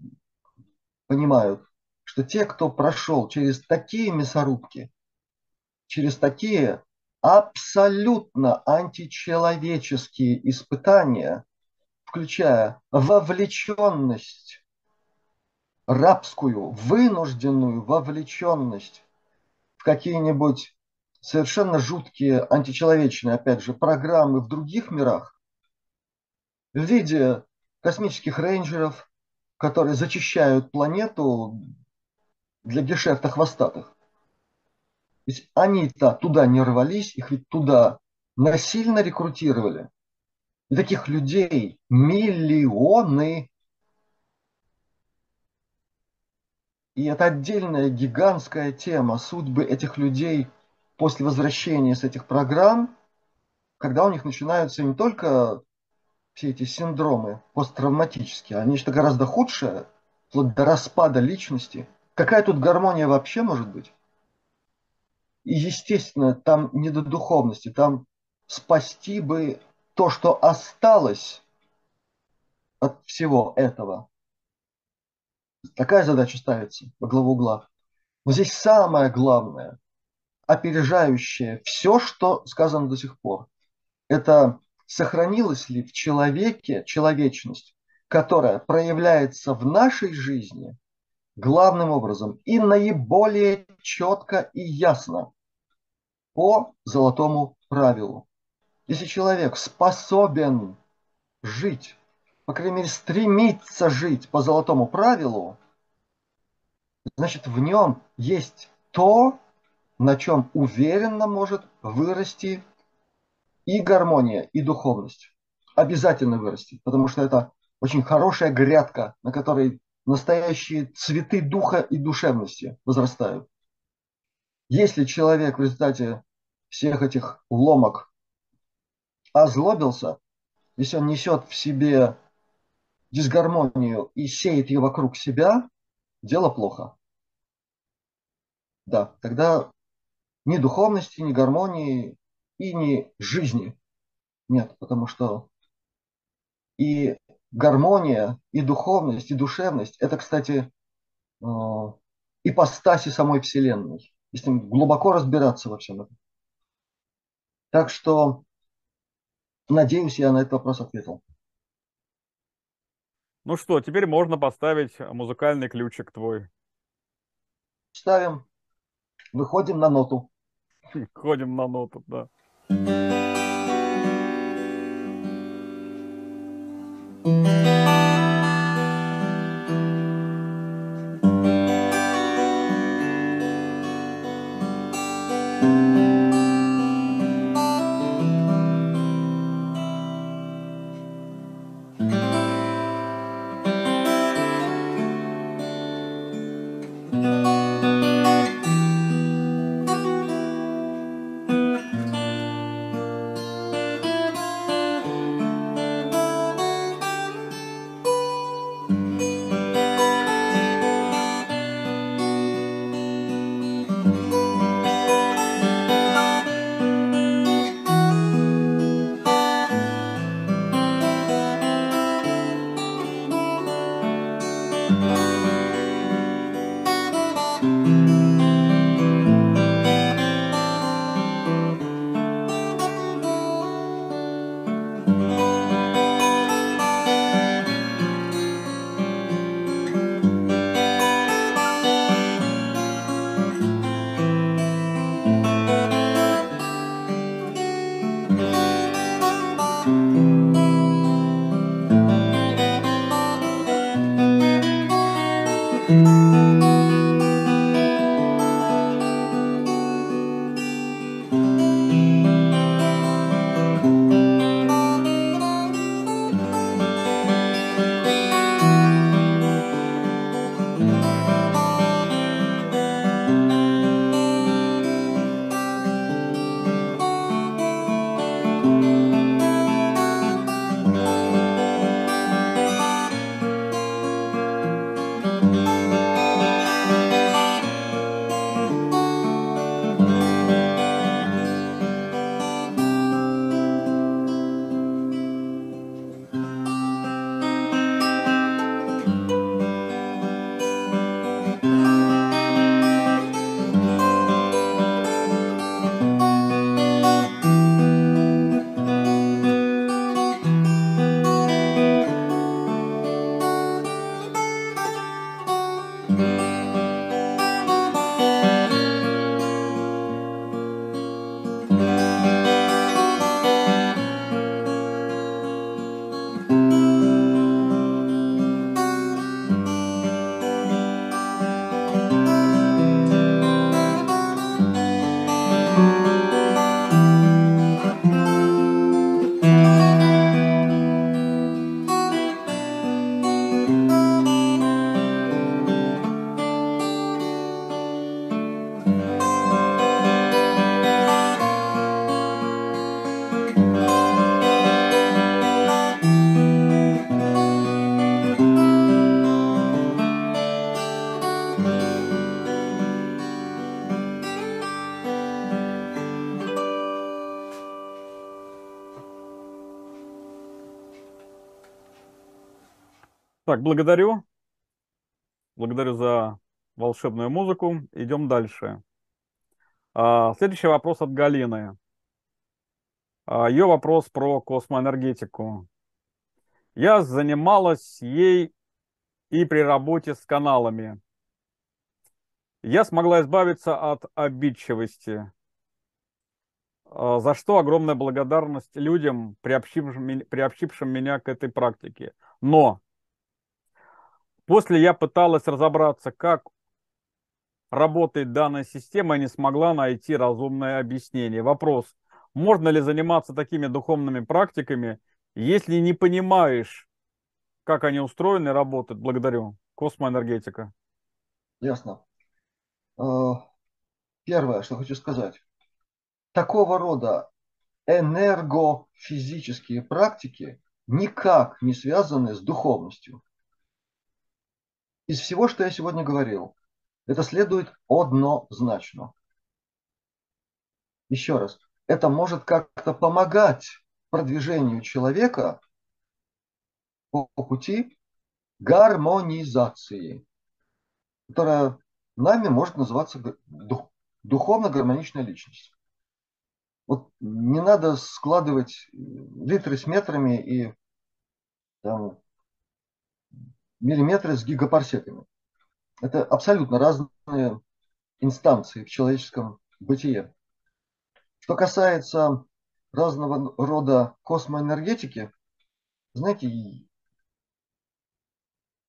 понимают, что те, кто прошел через такие мясорубки, через такие абсолютно античеловеческие испытания, включая вовлеченность, рабскую, вынужденную вовлеченность в какие-нибудь совершенно жуткие, античеловечные, опять же, программы в других мирах в виде космических рейнджеров, которые зачищают планету для гешефта хвостатых. То есть они-то туда не рвались, их ведь туда насильно рекрутировали. И таких людей миллионы. И это отдельная гигантская тема судьбы этих людей – после возвращения с этих программ, когда у них начинаются не только все эти синдромы посттравматические, а нечто гораздо худшее, вплоть до распада личности. Какая тут гармония вообще может быть? И, естественно, там не до духовности, там спасти бы то, что осталось от всего этого. Такая задача ставится во главу угла. Но здесь самое главное – опережающее все, что сказано до сих пор. Это сохранилась ли в человеке человечность, которая проявляется в нашей жизни главным образом и наиболее четко и ясно по золотому правилу. Если человек способен жить, по крайней мере, стремиться жить по золотому правилу, значит, в нем есть то, на чем уверенно может вырасти и гармония, и духовность. Обязательно вырасти, потому что это очень хорошая грядка, на которой настоящие цветы духа и душевности возрастают. Если человек в результате всех этих ломок озлобился, если он несет в себе дисгармонию и сеет ее вокруг себя, дело плохо. Да, тогда ни духовности, ни гармонии и ни жизни нет, потому что и гармония, и духовность, и душевность – это, кстати, э, ипостаси самой Вселенной, если глубоко разбираться во всем этом. Так что, надеюсь, я на этот вопрос ответил. Ну что, теперь можно поставить музыкальный ключик твой. Ставим. Выходим на ноту. Ходим на ноту, да. Так, благодарю. Благодарю за волшебную музыку. Идем дальше. А, следующий вопрос от Галины. А, ее вопрос про космоэнергетику. Я занималась ей и при работе с каналами. Я смогла избавиться от обидчивости, а, за что огромная благодарность людям, приобщившим, приобщившим меня к этой практике. Но После я пыталась разобраться, как работает данная система, и не смогла найти разумное объяснение. Вопрос, можно ли заниматься такими духовными практиками, если не понимаешь, как они устроены и работают? Благодарю. Космоэнергетика. Ясно. Э, первое, что хочу сказать. Такого рода энергофизические практики никак не связаны с духовностью. Из всего, что я сегодня говорил, это следует однозначно. Еще раз, это может как-то помогать продвижению человека по пути гармонизации, которая нами может называться духовно гармоничная личность. Вот не надо складывать литры с метрами и там, миллиметры с гигапарсеками. Это абсолютно разные инстанции в человеческом бытие. Что касается разного рода космоэнергетики, знаете,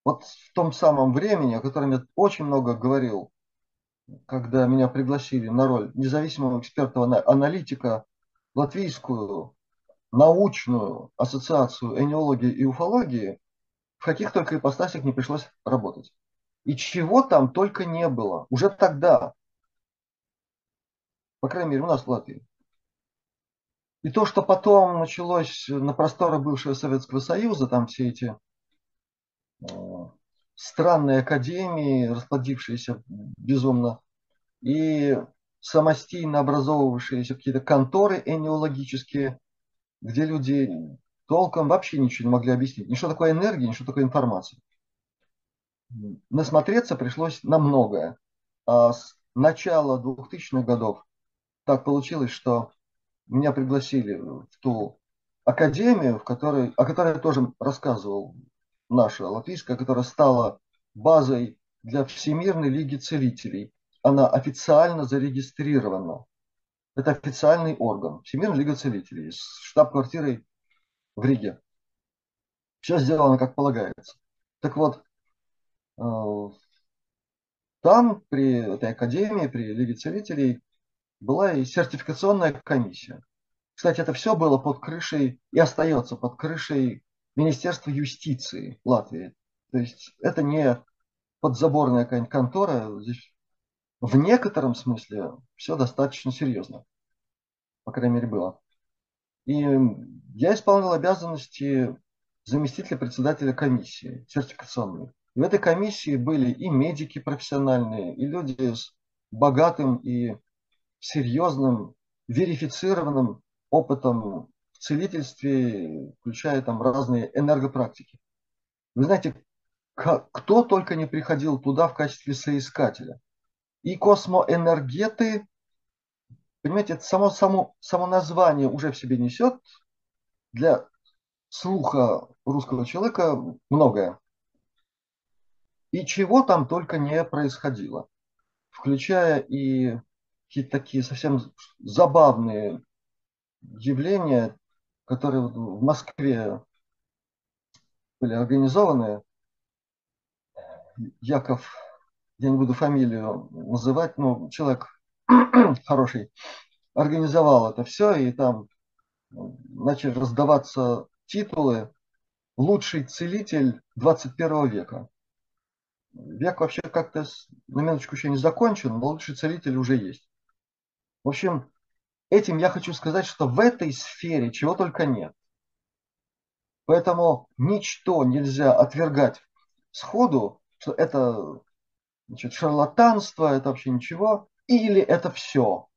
вот в том самом времени, о котором я очень много говорил, когда меня пригласили на роль независимого экспертного аналитика латвийскую научную ассоциацию энеологии и уфологии, в каких только ипостасях не пришлось работать. И чего там только не было. Уже тогда. По крайней мере, у нас в Латвии. И то, что потом началось на просторах бывшего Советского Союза, там все эти э, странные академии, расплодившиеся безумно, и самостийно образовывавшиеся какие-то конторы энеологические, где люди толком вообще ничего не могли объяснить. Ни что такое энергия, ни что такое информация. Насмотреться пришлось на многое. А с начала 2000-х годов так получилось, что меня пригласили в ту академию, в которой, о которой я тоже рассказывал, наша латвийская, которая стала базой для Всемирной лиги целителей. Она официально зарегистрирована. Это официальный орган. Всемирная лига целителей с штаб-квартирой в Риге. Все сделано как полагается. Так вот, э, там при этой академии, при Лиге целителей была и сертификационная комиссия. Кстати, это все было под крышей и остается под крышей Министерства юстиции Латвии. То есть это не подзаборная какая-нибудь контора. Здесь в некотором смысле все достаточно серьезно. По крайней мере, было. И я исполнял обязанности заместителя председателя комиссии сертификационной. В этой комиссии были и медики профессиональные, и люди с богатым и серьезным, верифицированным опытом в целительстве, включая там разные энергопрактики. Вы знаете, кто только не приходил туда в качестве соискателя. И космоэнергеты, понимаете, это само, само, само название уже в себе несет для слуха русского человека многое. И чего там только не происходило, включая и какие-то такие совсем забавные явления, которые в Москве были организованы. Яков, я не буду фамилию называть, но человек хороший, организовал это все, и там начали раздаваться титулы «Лучший целитель 21 века». Век вообще как-то на минуточку еще не закончен, но лучший целитель уже есть. В общем, этим я хочу сказать, что в этой сфере чего только нет. Поэтому ничто нельзя отвергать сходу, что это значит, шарлатанство, это вообще ничего, или это все.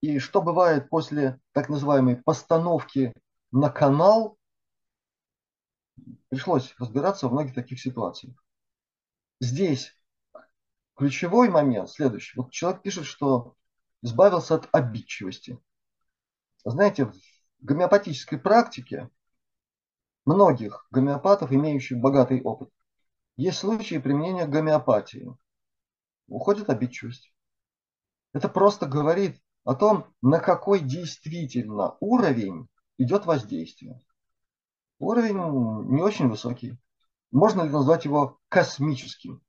И что бывает после так называемой постановки на канал, пришлось разбираться в многих таких ситуациях. Здесь ключевой момент следующий. Вот человек пишет, что избавился от обидчивости. Знаете, в гомеопатической практике многих гомеопатов, имеющих богатый опыт, есть случаи применения гомеопатии. Уходит обидчивость. Это просто говорит о том, на какой действительно уровень идет воздействие. Уровень не очень высокий. Можно ли назвать его космическим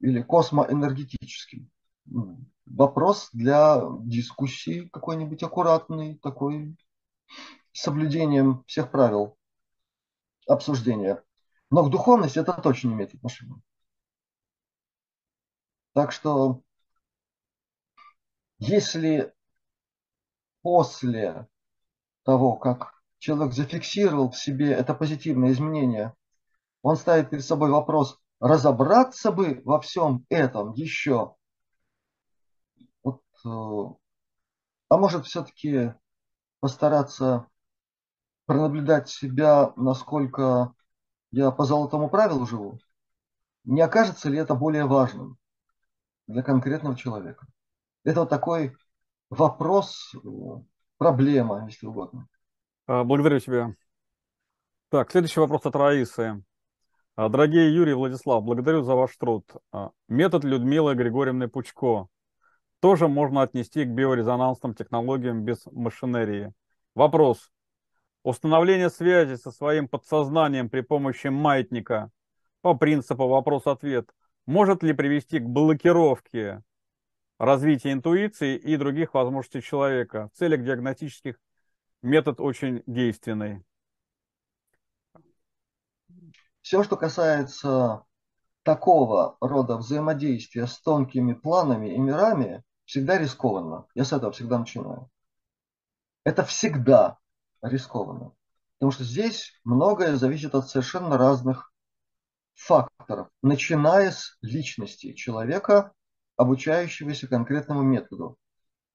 или космоэнергетическим? Вопрос для дискуссии какой-нибудь аккуратный, такой с соблюдением всех правил обсуждения. Но к духовности это точно не имеет отношения. Так что, если после того, как человек зафиксировал в себе это позитивное изменение, он ставит перед собой вопрос, разобраться бы во всем этом еще. Вот, э, а может все-таки постараться пронаблюдать себя, насколько я по золотому правилу живу? Не окажется ли это более важным для конкретного человека? Это вот такой вопрос, э, проблема, если угодно. А, благодарю тебя. Так, следующий вопрос от Раисы. А, дорогие Юрий и Владислав, благодарю за ваш труд. А, метод Людмилы Григорьевны Пучко тоже можно отнести к биорезонансным технологиям без машинерии. Вопрос. Установление связи со своим подсознанием при помощи маятника по принципу вопрос-ответ может ли привести к блокировке развития интуиции и других возможностей человека в целях диагностических метод очень действенный. Все, что касается такого рода взаимодействия с тонкими планами и мирами, всегда рискованно. Я с этого всегда начинаю. Это всегда рискованно. Потому что здесь многое зависит от совершенно разных факторов, начиная с личности человека, обучающегося конкретному методу.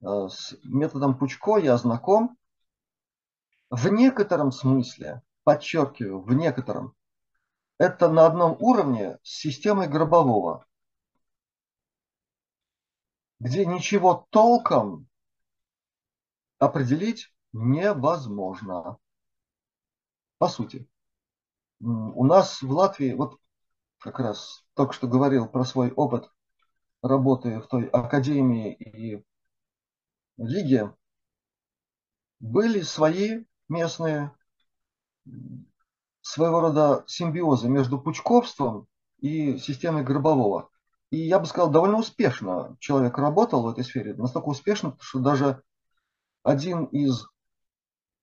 Э, с методом Пучко я знаком. В некотором смысле, подчеркиваю, в некотором, это на одном уровне с системой Гробового, где ничего толком определить невозможно. По сути. У нас в Латвии, вот как раз только что говорил про свой опыт работы в той академии и лиге, были свои местные своего рода симбиозы между пучковством и системой Гробового. И я бы сказал, довольно успешно человек работал в этой сфере. Настолько успешно, что даже один из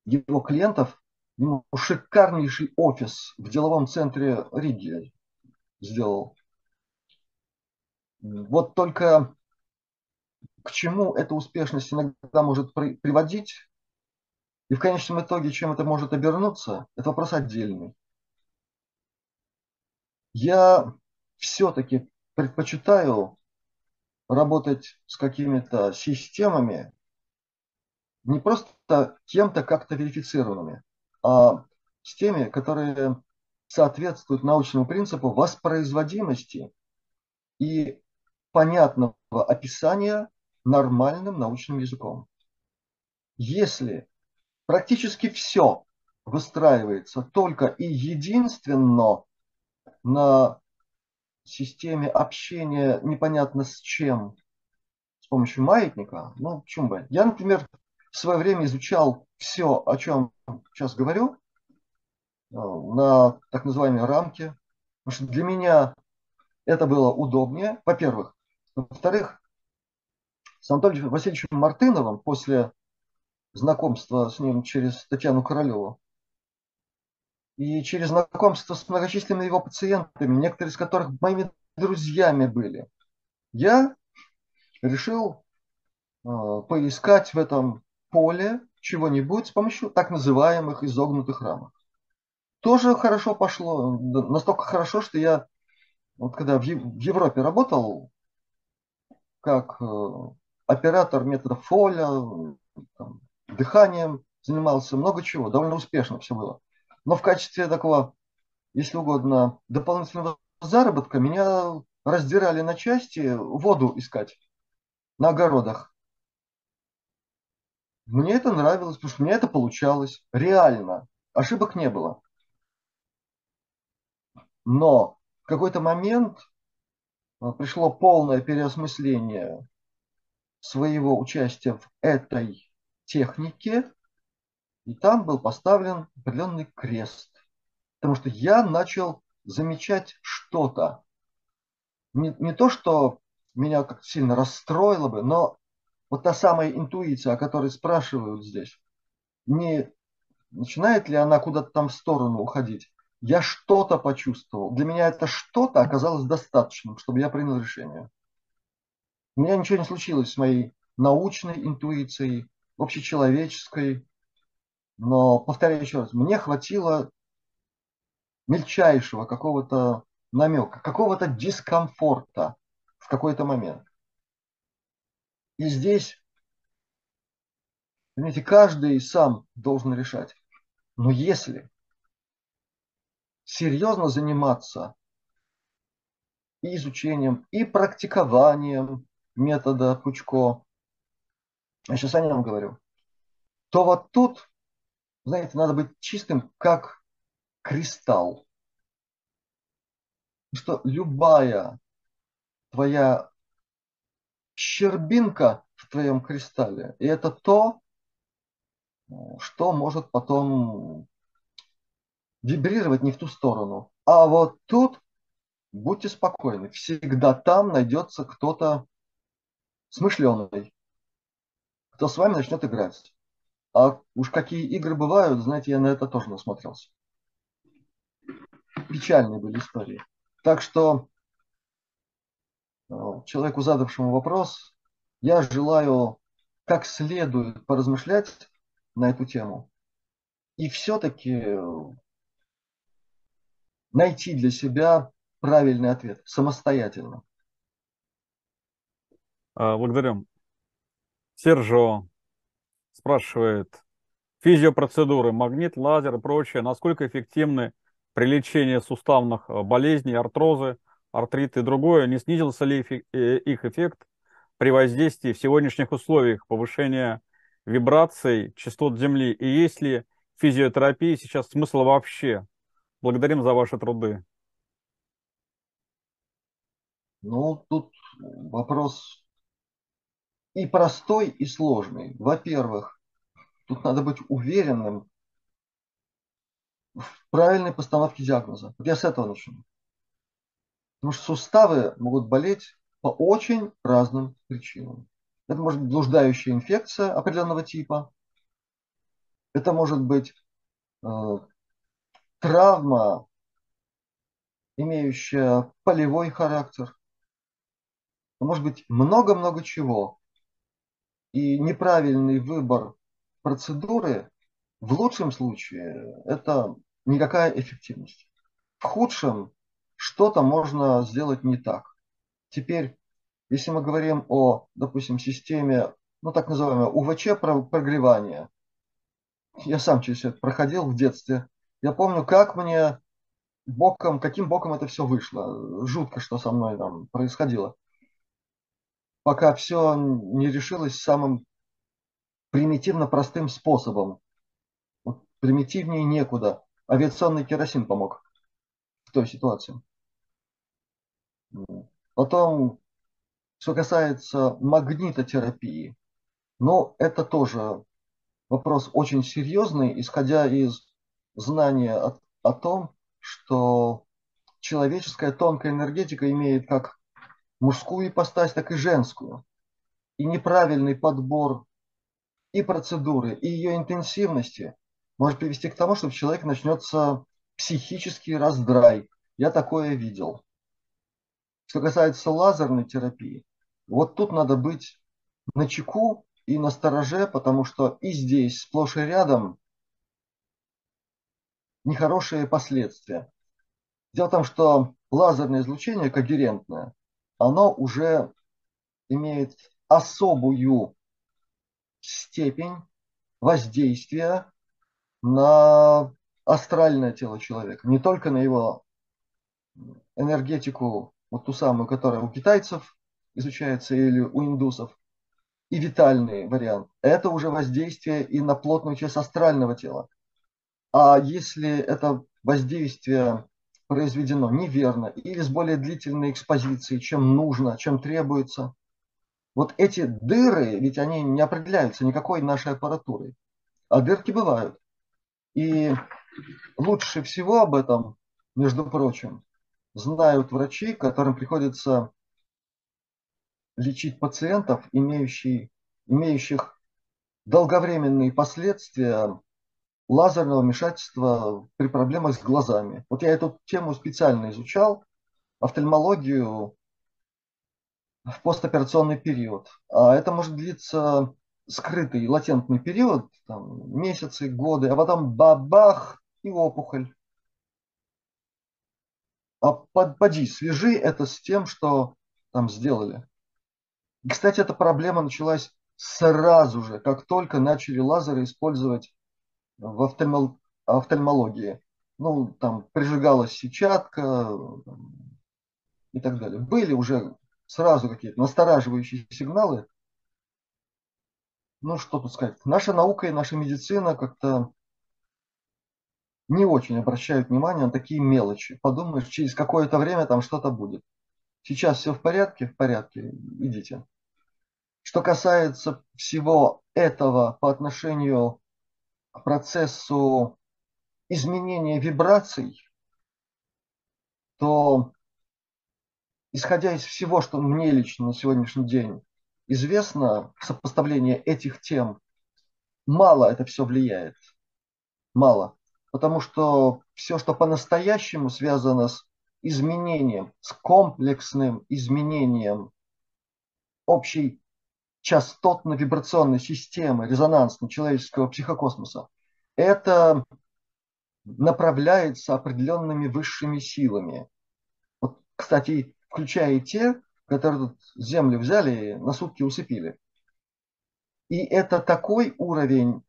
его клиентов ему шикарнейший офис в деловом центре Риги сделал. Вот только к чему эта успешность иногда может приводить, и в конечном итоге, чем это может обернуться, это вопрос отдельный. Я все-таки предпочитаю работать с какими-то системами, не просто кем-то как-то верифицированными, а с теми, которые соответствуют научному принципу воспроизводимости и понятного описания нормальным научным языком. Если практически все выстраивается только и единственно на системе общения непонятно с чем, с помощью маятника, ну, почему бы. Я, например, в свое время изучал все, о чем сейчас говорю, на так называемой рамке, потому что для меня это было удобнее, во-первых. Во-вторых, с Анатолием Васильевичем Мартыновым после знакомство с ним через Татьяну Королеву. И через знакомство с многочисленными его пациентами, некоторые из которых моими друзьями были, я решил э, поискать в этом поле чего-нибудь с помощью так называемых изогнутых рамок. Тоже хорошо пошло, настолько хорошо, что я, вот когда в Европе работал, как э, оператор метода Фоля, там, дыханием занимался, много чего, довольно успешно все было. Но в качестве такого, если угодно, дополнительного заработка меня раздирали на части воду искать на огородах. Мне это нравилось, потому что мне это получалось реально. Ошибок не было. Но в какой-то момент а, пришло полное переосмысление своего участия в этой технике, и там был поставлен определенный крест. Потому что я начал замечать что-то. Не, не то, что меня как сильно расстроило бы, но вот та самая интуиция, о которой спрашивают здесь, не начинает ли она куда-то там в сторону уходить? Я что-то почувствовал. Для меня это что-то оказалось достаточным, чтобы я принял решение. У меня ничего не случилось с моей научной интуицией, общечеловеческой, Но, повторяю еще раз, мне хватило мельчайшего какого-то намека, какого-то дискомфорта в какой-то момент. И здесь, понимаете, каждый сам должен решать. Но если серьезно заниматься и изучением, и практикованием метода Пучко, я сейчас о нем говорю, то вот тут, знаете, надо быть чистым, как кристалл. Что любая твоя щербинка в твоем кристалле, и это то, что может потом вибрировать не в ту сторону. А вот тут будьте спокойны, всегда там найдется кто-то смышленый, кто с вами начнет играть. А уж какие игры бывают, знаете, я на это тоже насмотрелся. Печальные были истории. Так что э, человеку, задавшему вопрос, я желаю как следует поразмышлять на эту тему и все-таки э, найти для себя правильный ответ самостоятельно. А, благодарю. Сержо спрашивает, физиопроцедуры, магнит, лазер и прочее, насколько эффективны при лечении суставных э, болезней, артрозы, артрит и другое, не снизился ли э, их эффект при воздействии в сегодняшних условиях повышения вибраций, частот Земли, и есть ли физиотерапии сейчас смысл вообще? Благодарим за ваши труды. Ну, тут вопрос и простой, и сложный. Во-первых, тут надо быть уверенным в правильной постановке диагноза. Вот я с этого начну. Потому что суставы могут болеть по очень разным причинам. Это может быть блуждающая инфекция определенного типа. Это может быть э, травма, имеющая полевой характер. Может быть много-много чего. И неправильный выбор процедуры в лучшем случае это никакая эффективность. В худшем что-то можно сделать не так. Теперь, если мы говорим о, допустим, системе, ну так называемого УВЧ прогревания, я сам через это проходил в детстве, я помню, как мне боком, каким боком это все вышло. Жутко, что со мной там происходило. Пока все не решилось самым примитивно простым способом. Вот примитивнее некуда. Авиационный керосин помог в той ситуации. Потом, что касается магнитотерапии, ну, это тоже вопрос очень серьезный, исходя из знания о, о том, что человеческая тонкая энергетика имеет как мужскую ипостась, так и женскую. И неправильный подбор и процедуры, и ее интенсивности может привести к тому, что в человеке начнется психический раздрай. Я такое видел. Что касается лазерной терапии, вот тут надо быть на чеку и на стороже, потому что и здесь сплошь и рядом нехорошие последствия. Дело в том, что лазерное излучение когерентное, оно уже имеет особую степень воздействия на астральное тело человека, не только на его энергетику, вот ту самую, которая у китайцев изучается или у индусов, и витальный вариант. Это уже воздействие и на плотную часть астрального тела. А если это воздействие произведено неверно или с более длительной экспозицией, чем нужно, чем требуется, вот эти дыры, ведь они не определяются никакой нашей аппаратурой, а дырки бывают. И лучше всего об этом, между прочим, знают врачи, которым приходится лечить пациентов, имеющих, имеющих долговременные последствия лазерного вмешательства при проблемах с глазами. Вот я эту тему специально изучал, офтальмологию в постоперационный период. А это может длиться скрытый латентный период, там, месяцы, годы, а потом бабах и опухоль. А поди, свяжи это с тем, что там сделали. Кстати, эта проблема началась сразу же, как только начали лазеры использовать в офтальмол... офтальмологии. Ну, там прижигалась сетчатка и так далее. Были уже сразу какие-то настораживающие сигналы. Ну, что тут сказать. Наша наука и наша медицина как-то не очень обращают внимание на такие мелочи. Подумаешь, через какое-то время там что-то будет. Сейчас все в порядке? В порядке. Идите. Что касается всего этого по отношению процессу изменения вибраций, то исходя из всего, что мне лично на сегодняшний день известно, сопоставление этих тем, мало это все влияет. Мало. Потому что все, что по-настоящему связано с изменением, с комплексным изменением общей частотно-вибрационной системы резонансно-человеческого психокосмоса, это направляется определенными высшими силами. Вот, кстати, включая и те, которые землю взяли и на сутки усыпили. И это такой уровень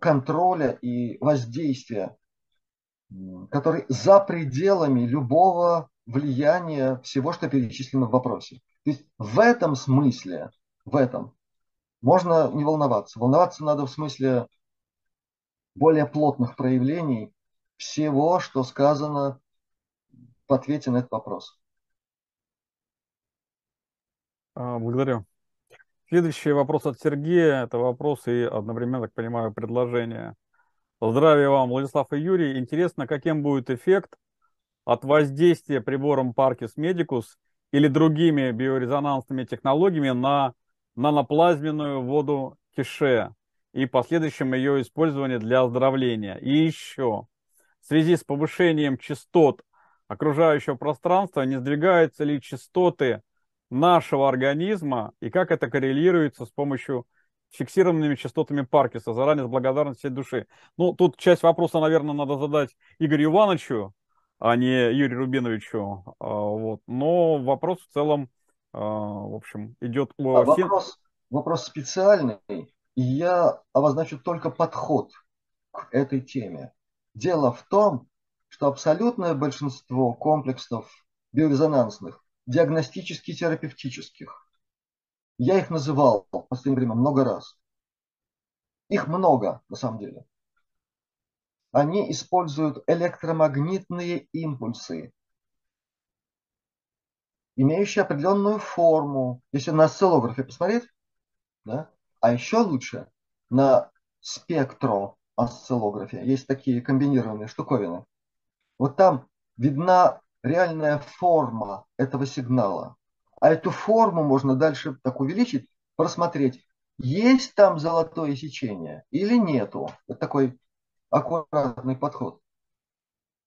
контроля и воздействия, который за пределами любого влияния всего, что перечислено в вопросе. То есть в этом смысле, в этом, можно не волноваться. Волноваться надо в смысле более плотных проявлений всего, что сказано в ответе на этот вопрос. А, благодарю. Следующий вопрос от Сергея. Это вопрос и одновременно, так понимаю, предложение. Здравия вам, Владислав и Юрий. Интересно, каким будет эффект от воздействия прибором Parkis Medicus или другими биорезонансными технологиями на наноплазменную воду кише и последующем ее использовании для оздоровления. И еще, в связи с повышением частот окружающего пространства, не сдвигаются ли частоты нашего организма и как это коррелируется с помощью фиксированными частотами Паркиса. Заранее с благодарностью души. Ну, тут часть вопроса, наверное, надо задать Игорю Ивановичу, а не Юрию Рубиновичу. А, вот. Но вопрос в целом, в общем, идет о... А вопрос, вопрос специальный, и я обозначу только подход к этой теме. Дело в том, что абсолютное большинство комплексов биорезонансных диагностически-терапевтических. Я их называл в последнее время много раз. Их много, на самом деле. Они используют электромагнитные импульсы, имеющие определенную форму. Если на осциллографе посмотреть, да? а еще лучше на спектроосциллографе. Есть такие комбинированные штуковины. Вот там видна реальная форма этого сигнала. А эту форму можно дальше так увеличить, просмотреть, есть там золотое сечение или нету. Это такой аккуратный подход.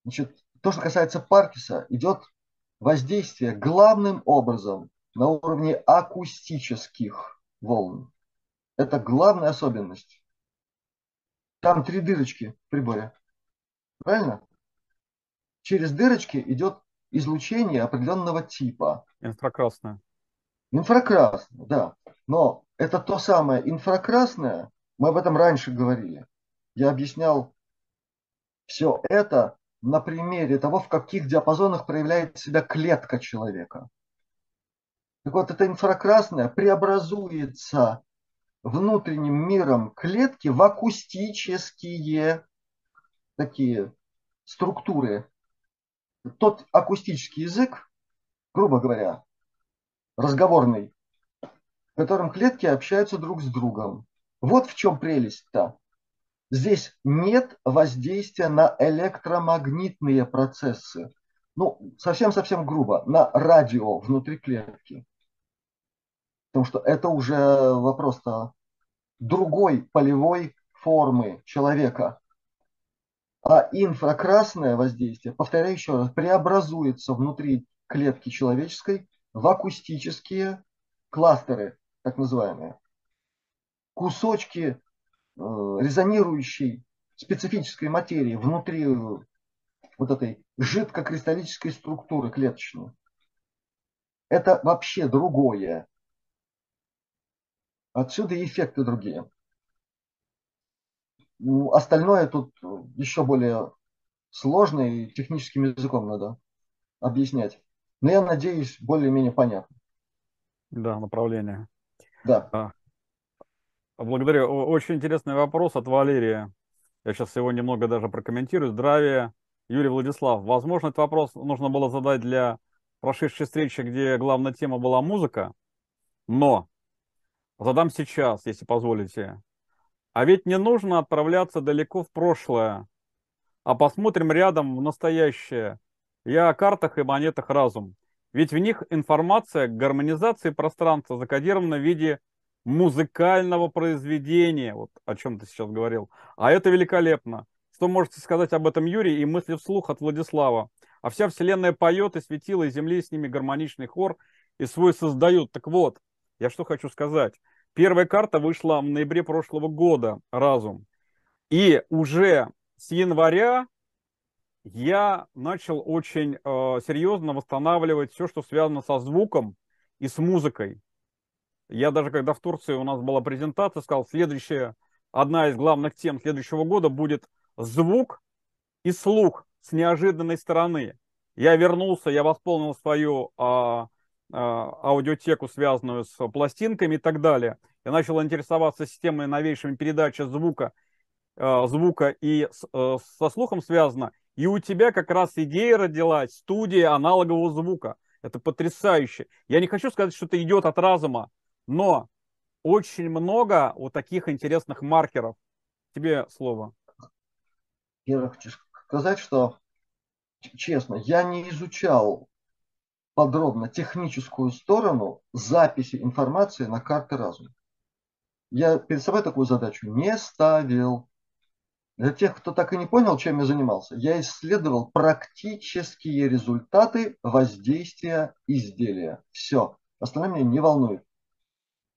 Значит, то, что касается Паркиса, идет воздействие главным образом на уровне акустических волн. Это главная особенность. Там три дырочки в приборе. Правильно? Через дырочки идет излучение определенного типа. Инфракрасное. Инфракрасное, да. Но это то самое инфракрасное, мы об этом раньше говорили. Я объяснял все это на примере того, в каких диапазонах проявляет себя клетка человека. Так вот, это инфракрасное преобразуется внутренним миром клетки в акустические такие структуры, тот акустический язык, грубо говоря, разговорный, в котором клетки общаются друг с другом. Вот в чем прелесть-то. Здесь нет воздействия на электромагнитные процессы. Ну, совсем-совсем грубо, на радио внутри клетки. Потому что это уже вопрос-то другой полевой формы человека. А инфракрасное воздействие, повторяю еще раз, преобразуется внутри клетки человеческой в акустические кластеры, так называемые. кусочки резонирующей специфической материи внутри вот этой жидкокристаллической структуры клеточной. Это вообще другое. Отсюда эффекты другие. Ну, остальное тут еще более сложно и техническим языком надо объяснять. Но я надеюсь, более-менее понятно. Да, направление. Да. Благодарю. Очень интересный вопрос от Валерия. Я сейчас его немного даже прокомментирую. Здравия, Юрий Владислав. Возможно, этот вопрос нужно было задать для прошедшей встречи, где главная тема была музыка. Но задам сейчас, если позволите. А ведь не нужно отправляться далеко в прошлое, а посмотрим рядом в настоящее. Я о картах и монетах разум. Ведь в них информация к гармонизации пространства закодирована в виде музыкального произведения, вот о чем ты сейчас говорил. А это великолепно. Что можете сказать об этом, Юрий, и мысли вслух от Владислава? А вся вселенная поет, и светила, и земли с ними гармоничный хор, и свой создают. Так вот, я что хочу сказать. Первая карта вышла в ноябре прошлого года, разум. И уже с января я начал очень э, серьезно восстанавливать все, что связано со звуком и с музыкой. Я даже когда в Турции у нас была презентация, сказал, следующая, одна из главных тем следующего года будет звук и слух с неожиданной стороны. Я вернулся, я восполнил свою а, а, аудиотеку, связанную с пластинками и так далее. Я начал интересоваться системой новейшими передачи звука, а, звука и с, а, со слухом связано. И у тебя как раз идея родилась, студия аналогового звука. Это потрясающе. Я не хочу сказать, что это идет от разума, но очень много вот таких интересных маркеров. Тебе слово. Я хочу сказать, что, честно, я не изучал подробно техническую сторону записи информации на карты разума. Я перед собой такую задачу не ставил. Для тех, кто так и не понял, чем я занимался, я исследовал практические результаты воздействия изделия. Все. Остальное меня не волнует.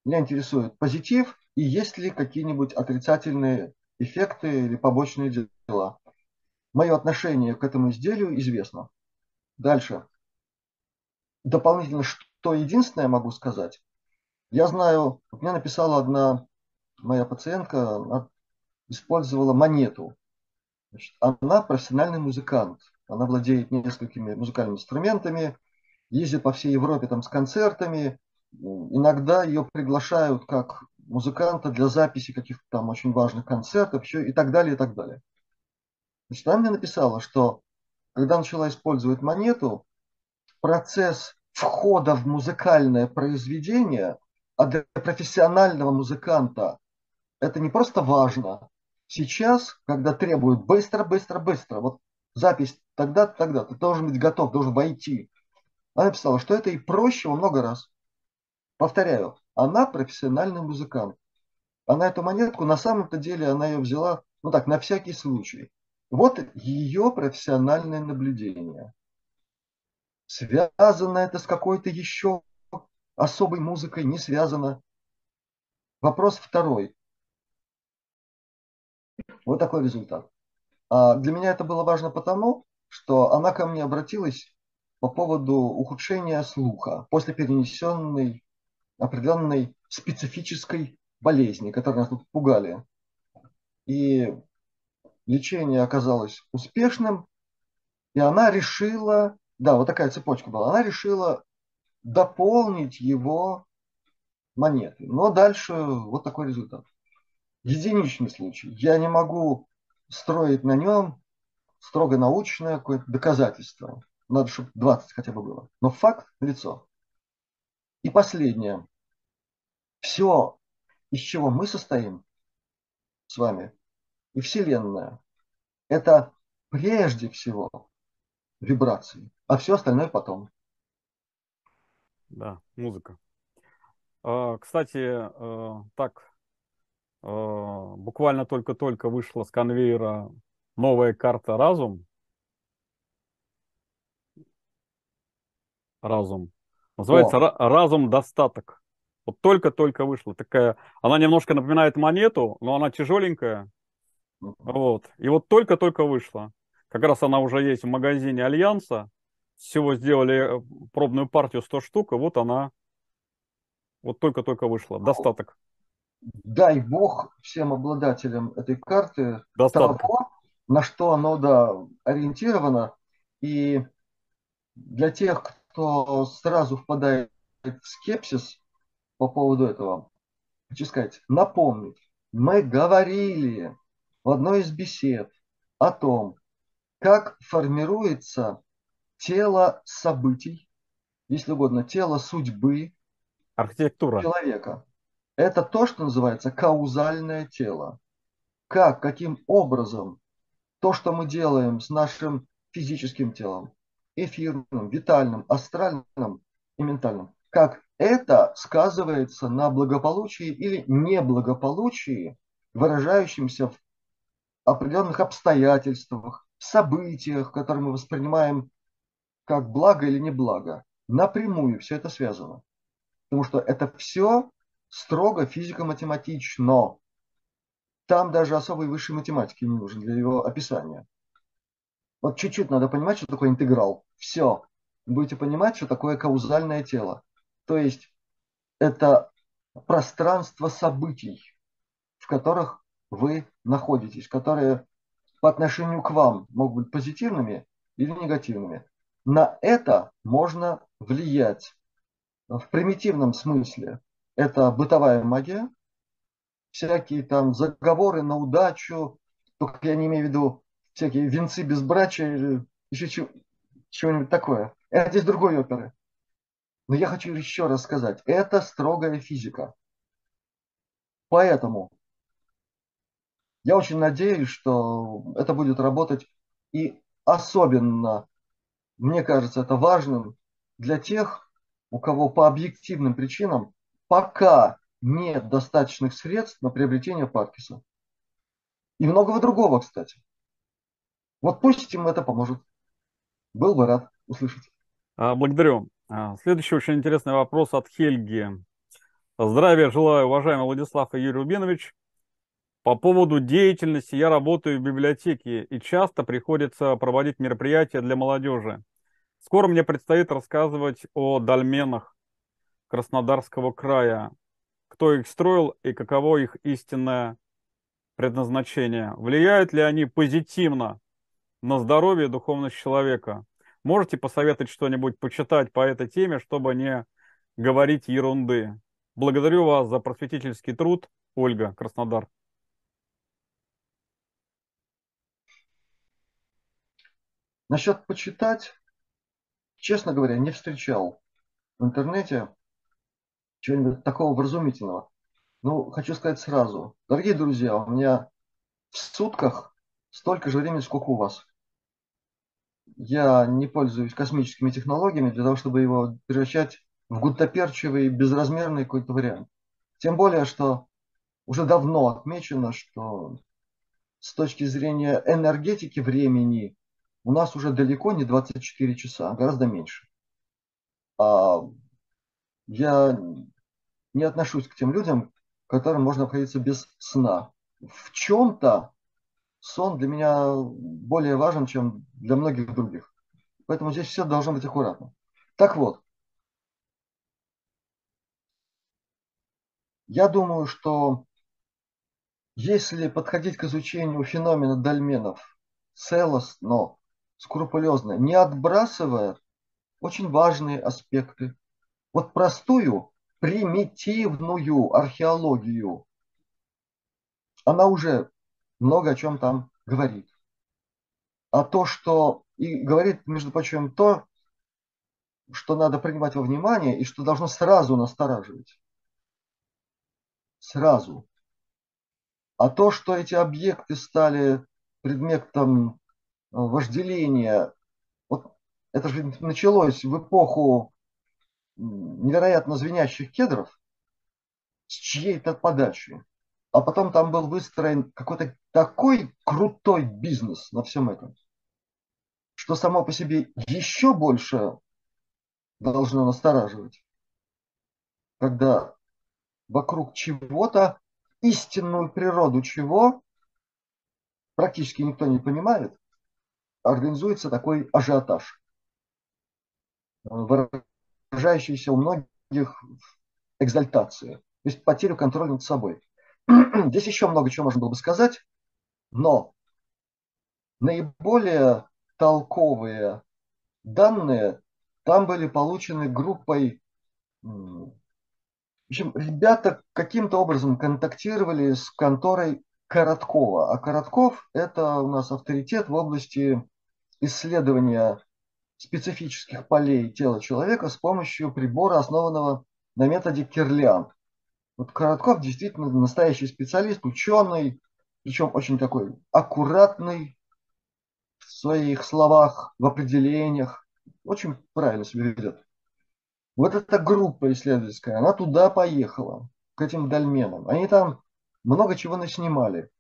Меня интересует позитив и есть ли какие-нибудь отрицательные эффекты или побочные дела. Мое отношение к этому изделию известно. Дальше дополнительно, что единственное могу сказать, я знаю, мне написала одна моя пациентка, она использовала монету. Значит, она профессиональный музыкант. Она владеет несколькими музыкальными инструментами, ездит по всей Европе там с концертами. Иногда ее приглашают как музыканта для записи каких-то там очень важных концертов еще и так далее, и так далее. Значит, она мне написала, что когда начала использовать монету, процесс входа в музыкальное произведение, а для профессионального музыканта это не просто важно. Сейчас, когда требуют быстро, быстро, быстро, вот запись тогда-то, тогда, ты должен быть готов, должен войти. Она написала, что это и проще во много раз. Повторяю, она профессиональный музыкант. Она эту монетку, на самом-то деле, она ее взяла, ну так, на всякий случай. Вот ее профессиональное наблюдение. Связано это с какой-то еще особой музыкой, не связано. Вопрос второй. Вот такой результат. А для меня это было важно потому, что она ко мне обратилась по поводу ухудшения слуха после перенесенной определенной специфической болезни, которой нас тут пугали. И лечение оказалось успешным, и она решила да, вот такая цепочка была. Она решила дополнить его монеты. Но дальше вот такой результат. Единичный случай. Я не могу строить на нем строго научное какое-то доказательство. Надо, чтобы 20 хотя бы было. Но факт – лицо. И последнее. Все, из чего мы состоим с вами, и Вселенная, это прежде всего вибрации а все остальное потом. Да, музыка. А, кстати, э, так, э, буквально только-только вышла с конвейера новая карта «Разум». Разум. Называется О. «Разум достаток». Вот только-только вышла такая. Она немножко напоминает монету, но она тяжеленькая. Вот. И вот только-только вышла. Как раз она уже есть в магазине Альянса. Всего сделали э, пробную партию 100 штук, и вот она вот только-только вышла. Достаток. Дай бог всем обладателям этой карты Достаток. того, на что оно да, ориентировано. И для тех, кто сразу впадает в скепсис по поводу этого, хочу сказать, напомнить, мы говорили в одной из бесед о том, как формируется тело событий, если угодно, тело судьбы Архитектура. человека. Это то, что называется каузальное тело. Как, каким образом то, что мы делаем с нашим физическим телом, эфирным, витальным, астральным и ментальным, как это сказывается на благополучии или неблагополучии, выражающемся в определенных обстоятельствах, событиях, которые мы воспринимаем как благо или неблаго. Напрямую все это связано. Потому что это все строго физико-математично. Там даже особой высшей математики не нужен для его описания. Вот чуть-чуть надо понимать, что такое интеграл. Все. Будете понимать, что такое каузальное тело. То есть это пространство событий, в которых вы находитесь, которые по отношению к вам могут быть позитивными или негативными. На это можно влиять в примитивном смысле. Это бытовая магия, всякие там заговоры на удачу, только я не имею в виду всякие венцы безбрачия или еще чего-нибудь такое. Это из другой оперы. Но я хочу еще раз сказать, это строгая физика. Поэтому я очень надеюсь, что это будет работать и особенно, мне кажется, это важным для тех, у кого по объективным причинам пока нет достаточных средств на приобретение Паркиса. И многого другого, кстати. Вот пусть им это поможет. Был бы рад услышать. А, благодарю. А, следующий очень интересный вопрос от Хельги. Здравия желаю, уважаемый Владислав и Юрий Рубинович. По поводу деятельности я работаю в библиотеке и часто приходится проводить мероприятия для молодежи. Скоро мне предстоит рассказывать о дольменах Краснодарского края, кто их строил и каково их истинное предназначение. Влияют ли они позитивно на здоровье и духовность человека? Можете посоветовать что-нибудь почитать по этой теме, чтобы не говорить ерунды? Благодарю вас за просветительский труд. Ольга, Краснодар. Насчет почитать, честно говоря, не встречал в интернете чего-нибудь такого вразумительного. Ну, хочу сказать сразу. Дорогие друзья, у меня в сутках столько же времени, сколько у вас. Я не пользуюсь космическими технологиями для того, чтобы его превращать в гутоперчивый, безразмерный какой-то вариант. Тем более, что уже давно отмечено, что с точки зрения энергетики времени у нас уже далеко не 24 часа, а гораздо меньше. А я не отношусь к тем людям, которым можно обходиться без сна. В чем-то сон для меня более важен, чем для многих других. Поэтому здесь все должно быть аккуратно. Так вот, я думаю, что если подходить к изучению феномена дольменов целостно, скрупулезно, не отбрасывая очень важные аспекты, вот простую примитивную археологию, она уже много о чем там говорит. А то, что и говорит, между прочим, то, что надо принимать во внимание и что должно сразу настораживать. Сразу. А то, что эти объекты стали предметом э, вожделения, вот это же началось в эпоху невероятно звенящих кедров с чьей-то подачи. А потом там был выстроен какой-то такой крутой бизнес на всем этом, что само по себе еще больше должно настораживать, когда вокруг чего-то, истинную природу чего практически никто не понимает, организуется такой ажиотаж, выражающийся у многих в экзальтации, то есть потерю контроля над собой. Здесь еще много чего можно было бы сказать, но наиболее толковые данные там были получены группой в общем, ребята каким-то образом контактировали с конторой Короткова. А Коротков – это у нас авторитет в области исследования специфических полей тела человека с помощью прибора, основанного на методе Кирлиан. Вот Коротков действительно настоящий специалист, ученый, причем очень такой аккуратный в своих словах, в определениях. Очень правильно себя ведет. Вот эта группа исследовательская, она туда поехала, к этим дольменам. Они там много чего наснимали.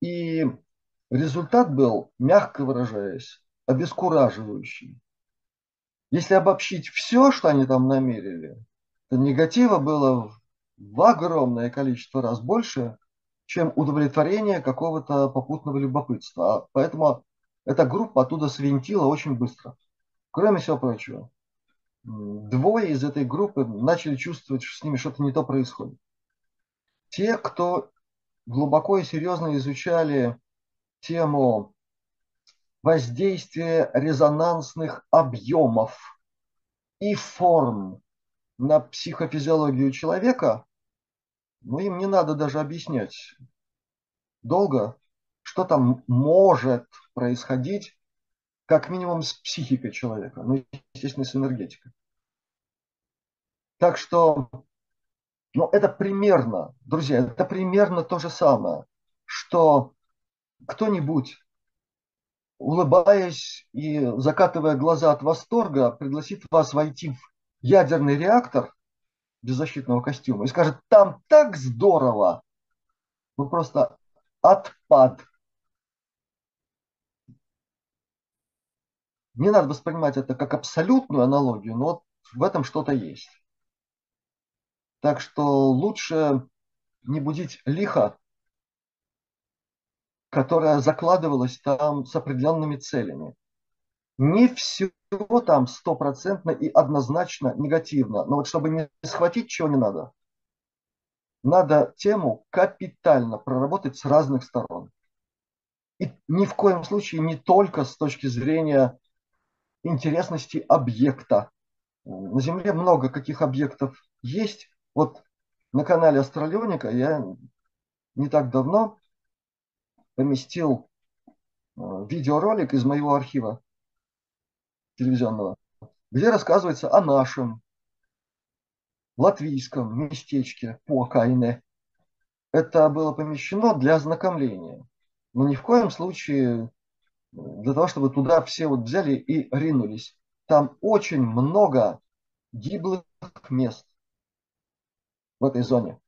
И результат был, мягко выражаясь, обескураживающий. Если обобщить все, что они там намерили, то негатива было в огромное количество раз больше, чем удовлетворение какого-то попутного любопытства. А поэтому эта группа оттуда свинтила очень быстро. Кроме всего прочего, двое из этой группы начали чувствовать, что с ними что-то не то происходит. Те, кто глубоко и серьезно изучали тему воздействия резонансных объемов и форм на психофизиологию человека, ну, им не надо даже объяснять долго, что там может происходить как минимум с психикой человека, ну, естественно, с энергетикой. Так что, ну, это примерно, друзья, это примерно то же самое, что кто-нибудь, улыбаясь и закатывая глаза от восторга, пригласит вас войти в ядерный реактор без защитного костюма и скажет, там так здорово, вы просто отпад. Не надо воспринимать это как абсолютную аналогию, но вот в этом что-то есть. Так что лучше не будить лихо, которая закладывалась там с определенными целями. Не все там стопроцентно и однозначно негативно, но вот чтобы не схватить, чего не надо, надо тему капитально проработать с разных сторон. И ни в коем случае не только с точки зрения интересности объекта. На Земле много каких объектов есть. Вот на канале Астралионика я не так давно поместил э, видеоролик из моего архива телевизионного, где рассказывается о нашем латвийском местечке Покайне. Это было помещено для ознакомления. Но ни в коем случае для того, чтобы туда все вот взяли и ринулись. Там очень много гиблых мест в этой зоне.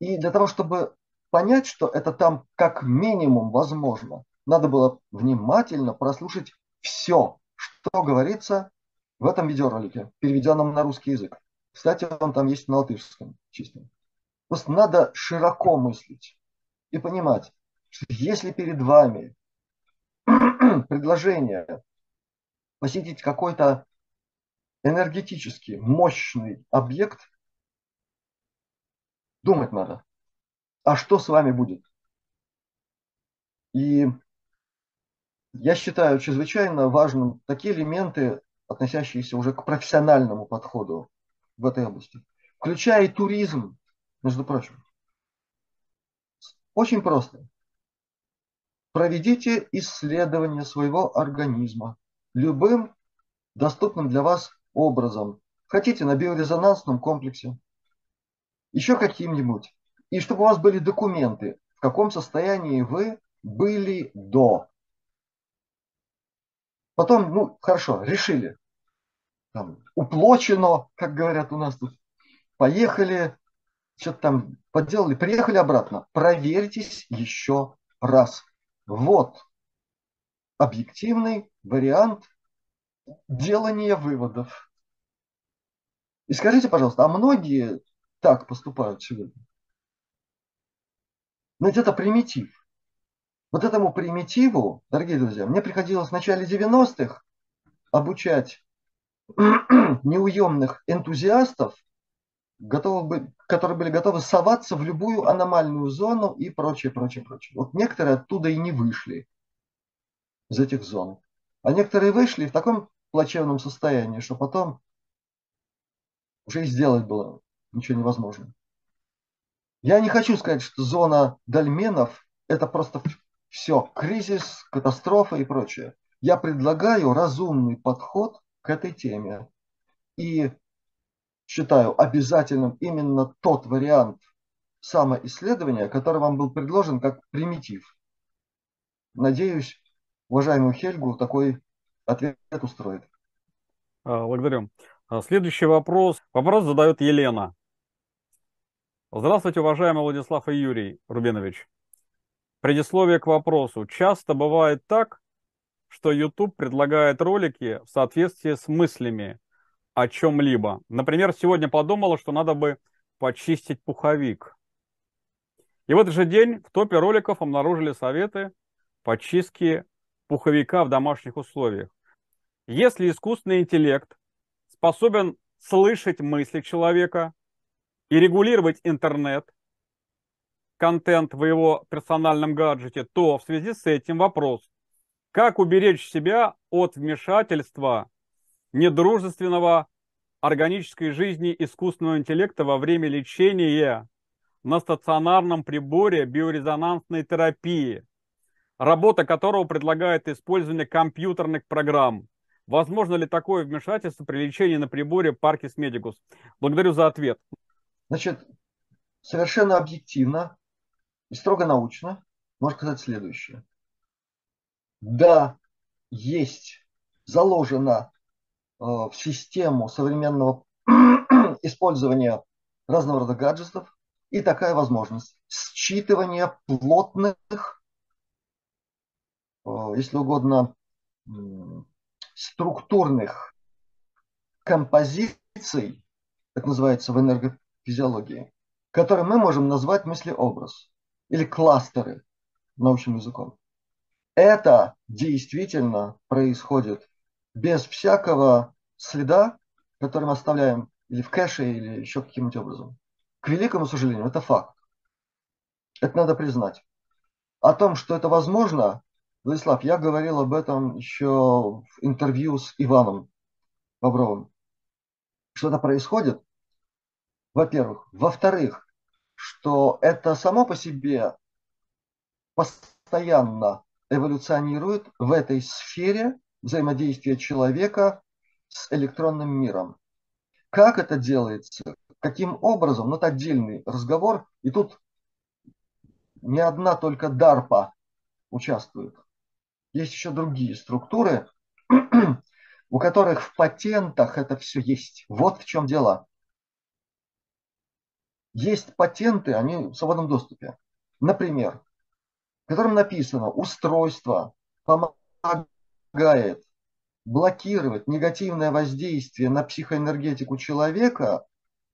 И для того, чтобы понять, что это там как минимум возможно, надо было внимательно прослушать все, что говорится в этом видеоролике, переведенном на русский язык. Кстати, он там есть на латышском чистом. Просто надо широко мыслить и понимать, что если перед вами предложение посетить какой-то энергетически мощный объект, думать надо. А что с вами будет? И я считаю чрезвычайно важным такие элементы, относящиеся уже к профессиональному подходу в этой области, включая и туризм, между прочим. Очень просто. Проведите исследование своего организма любым доступным для вас образом. Хотите на биорезонансном комплексе, еще каким-нибудь. И чтобы у вас были документы, в каком состоянии вы были до. Потом, ну, хорошо, решили. Там, уплочено, как говорят у нас тут. Поехали, что-то там поделали, приехали обратно. Проверьтесь еще раз. Вот объективный вариант делания выводов. И скажите, пожалуйста, а многие так поступают сегодня. Ведь это примитив. Вот этому примитиву, дорогие друзья, мне приходилось в начале 90-х обучать неуемных энтузиастов, готовы, которые были готовы соваться в любую аномальную зону и прочее, прочее, прочее. Вот некоторые оттуда и не вышли из этих зон. А некоторые вышли в таком плачевном состоянии, что потом уже и сделать было ничего невозможно. Я не хочу сказать, что зона дольменов – это просто все, кризис, катастрофа и прочее. Я предлагаю разумный подход к этой теме. И считаю обязательным именно тот вариант самоисследования, который вам был предложен как примитив. Надеюсь, уважаемую Хельгу такой ответ устроит. А, благодарю. А, следующий вопрос. Вопрос задает Елена. Здравствуйте, уважаемый Владислав и Юрий Рубинович. Предисловие к вопросу. Часто бывает так, что YouTube предлагает ролики в соответствии с мыслями о чем-либо. Например, сегодня подумала, что надо бы почистить пуховик. И в этот же день в топе роликов обнаружили советы по чистке пуховика в домашних условиях. Если искусственный интеллект способен слышать мысли человека и регулировать интернет, контент в его персональном гаджете, то в связи с этим вопрос, как уберечь себя от вмешательства недружественного органической жизни искусственного интеллекта во время лечения на стационарном приборе биорезонансной терапии, работа которого предлагает использование компьютерных программ. Возможно ли такое вмешательство при лечении на приборе Parkis Medicus? Благодарю за ответ. Значит, совершенно объективно и строго научно можно сказать следующее. Да, есть заложено э, в систему современного использования разного рода гаджетов и такая возможность считывания плотных, э, если угодно, структурных композиций, это называется в энергофизиологии, которые мы можем назвать мыслеобраз или кластеры научным языком. Это действительно происходит без всякого следа, который мы оставляем или в кэше, или еще каким-нибудь образом. К великому сожалению, это факт. Это надо признать. О том, что это возможно, Владислав, я говорил об этом еще в интервью с Иваном Бобровым. Что это происходит? Во-первых. Во-вторых, что это само по себе постоянно эволюционирует в этой сфере взаимодействия человека с электронным миром. Как это делается? Каким образом? Ну, это отдельный разговор. И тут не одна только DARPA участвует. Есть еще другие структуры, у которых в патентах это все есть. Вот в чем дело. Есть патенты, они в свободном доступе. Например, в котором написано, устройство помогает блокировать негативное воздействие на психоэнергетику человека,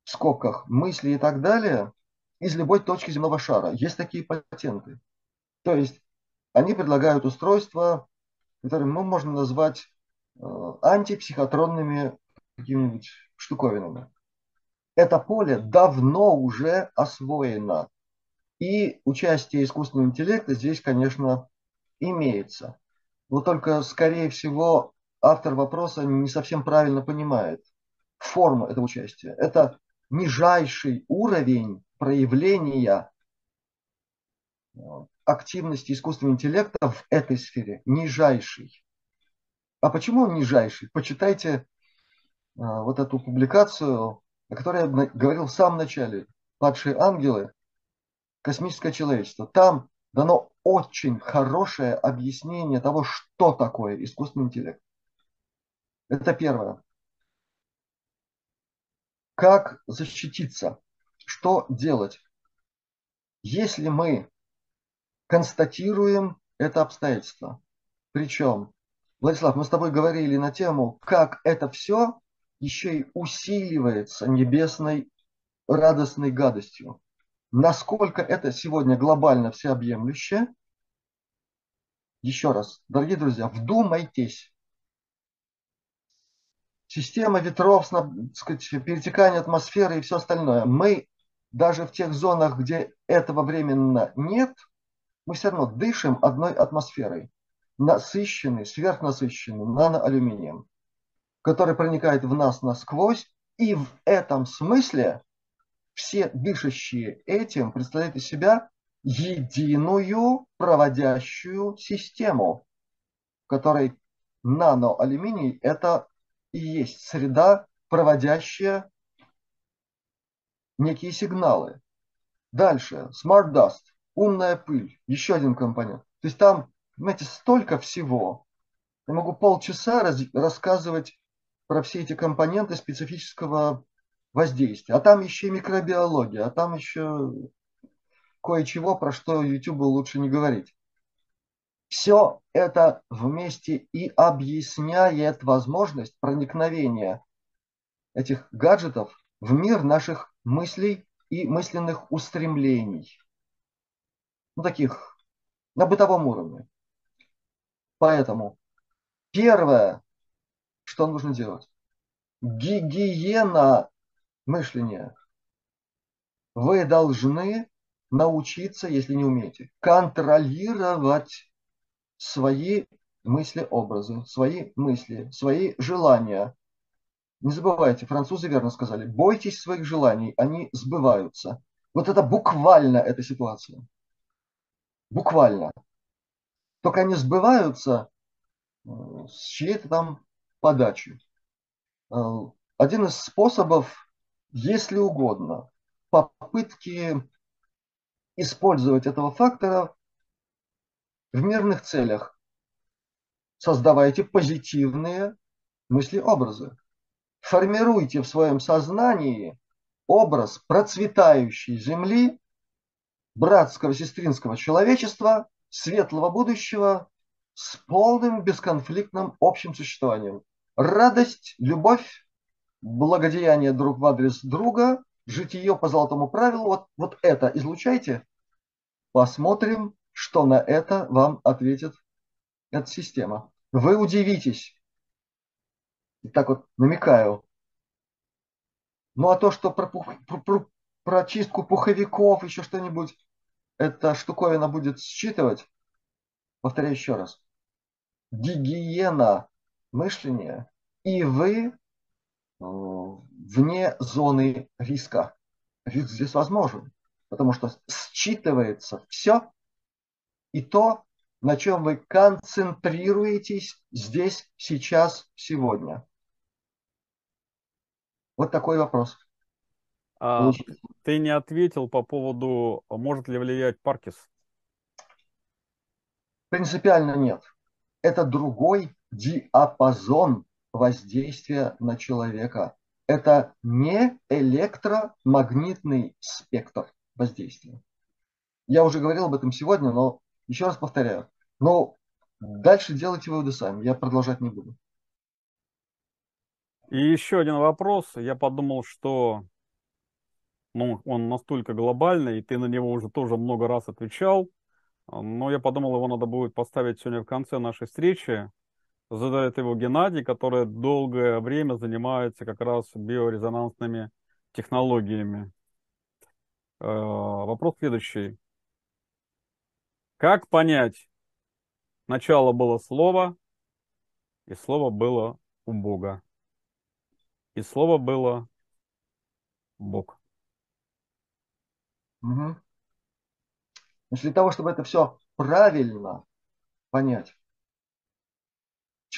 в скобках, мысли и так далее, из любой точки земного шара. Есть такие патенты. То есть они предлагают устройства, которые мы можем назвать э, антипсихотронными какими-нибудь штуковинами. Это поле давно уже освоено. И участие искусственного интеллекта здесь, конечно, имеется. Но только, скорее всего, автор вопроса не совсем правильно понимает форму этого участия. Это нижайший уровень проявления активности искусственного интеллекта в этой сфере нижайший. А почему он нижайший? Почитайте а, вот эту публикацию, о которой я говорил в самом начале. «Падшие ангелы. Космическое человечество». Там дано очень хорошее объяснение того, что такое искусственный интеллект. Это первое. Как защититься? Что делать? Если мы констатируем это обстоятельство. Причем, Владислав, мы с тобой говорили на тему, как это все еще и усиливается небесной радостной гадостью. Насколько это сегодня глобально всеобъемлюще, еще раз, дорогие друзья, вдумайтесь. Система ветров, сказать, перетекание атмосферы и все остальное. Мы даже в тех зонах, где этого временно нет, мы все равно дышим одной атмосферой, насыщенной, сверхнасыщенной наноалюминием, который проникает в нас насквозь, и в этом смысле все дышащие этим представляют из себя единую проводящую систему, в которой наноалюминий – это и есть среда, проводящая некие сигналы. Дальше, Smart Dust, умная пыль, еще один компонент. То есть там, понимаете, столько всего. Я могу полчаса раз, рассказывать про все эти компоненты специфического воздействия. А там еще и микробиология, а там еще кое-чего, про что YouTube лучше не говорить. Все это вместе и объясняет возможность проникновения этих гаджетов в мир наших мыслей и мысленных устремлений. Ну, таких на бытовом уровне. Поэтому первое, что нужно делать, гигиена мышления. Вы должны научиться, если не умеете, контролировать свои мысли-образы, свои мысли, свои желания, не забывайте, французы верно сказали, бойтесь своих желаний, они сбываются. Вот это буквально эта ситуация. Буквально. Только они сбываются э, с чьей-то там подачи. Э, один из способов, если угодно, попытки использовать этого фактора в мирных целях. Создавайте позитивные мысли-образы формируйте в своем сознании образ процветающей земли, братского, сестринского человечества, светлого будущего с полным бесконфликтным общим существованием. Радость, любовь, благодеяние друг в адрес друга, житие по золотому правилу, вот, вот это излучайте. Посмотрим, что на это вам ответит эта система. Вы удивитесь, так вот намекаю. Ну а то, что про, пух, про, про, про чистку пуховиков, еще что-нибудь, эта штуковина будет считывать, повторяю еще раз, гигиена мышления, и вы э, вне зоны риска. Риск здесь возможен, потому что считывается все, и то, на чем вы концентрируетесь здесь, сейчас, сегодня. Вот такой вопрос. А, ты не ответил по поводу, может ли влиять Паркис? Принципиально нет. Это другой диапазон воздействия на человека. Это не электромагнитный спектр воздействия. Я уже говорил об этом сегодня, но еще раз повторяю. Но дальше делайте выводы сами. Я продолжать не буду. И еще один вопрос. Я подумал, что ну, он настолько глобальный, и ты на него уже тоже много раз отвечал. Но я подумал, его надо будет поставить сегодня в конце нашей встречи. Задает его Геннадий, который долгое время занимается как раз биорезонансными технологиями. Э, вопрос следующий. Как понять, начало было слово, и слово было у Бога? И слово было Бог. Угу. Для того, чтобы это все правильно понять,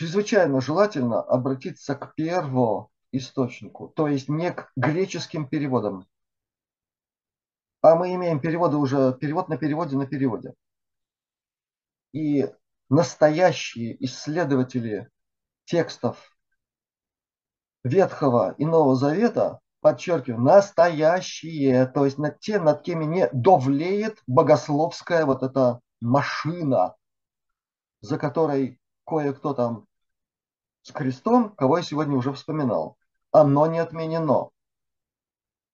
чрезвычайно желательно обратиться к первоисточнику, то есть не к греческим переводам. А мы имеем переводы уже, перевод на переводе на переводе. И настоящие исследователи текстов Ветхого и Нового Завета, подчеркиваю, настоящие, то есть над тем, над кем не довлеет богословская вот эта машина, за которой кое-кто там с крестом, кого я сегодня уже вспоминал. Оно не отменено.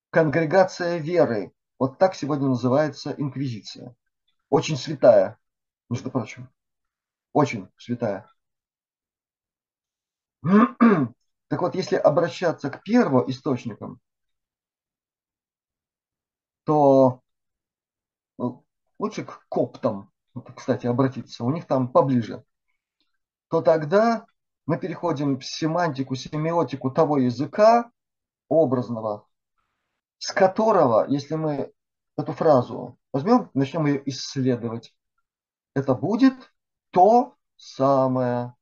конгрегация веры. Вот так сегодня называется инквизиция. Очень святая, между прочим. Очень святая. Так вот, если обращаться к первоисточникам, то ну, лучше к коптам, кстати, обратиться, у них там поближе, то тогда мы переходим в семантику, семиотику того языка образного, с которого, если мы эту фразу возьмем, начнем ее исследовать, это будет то самое,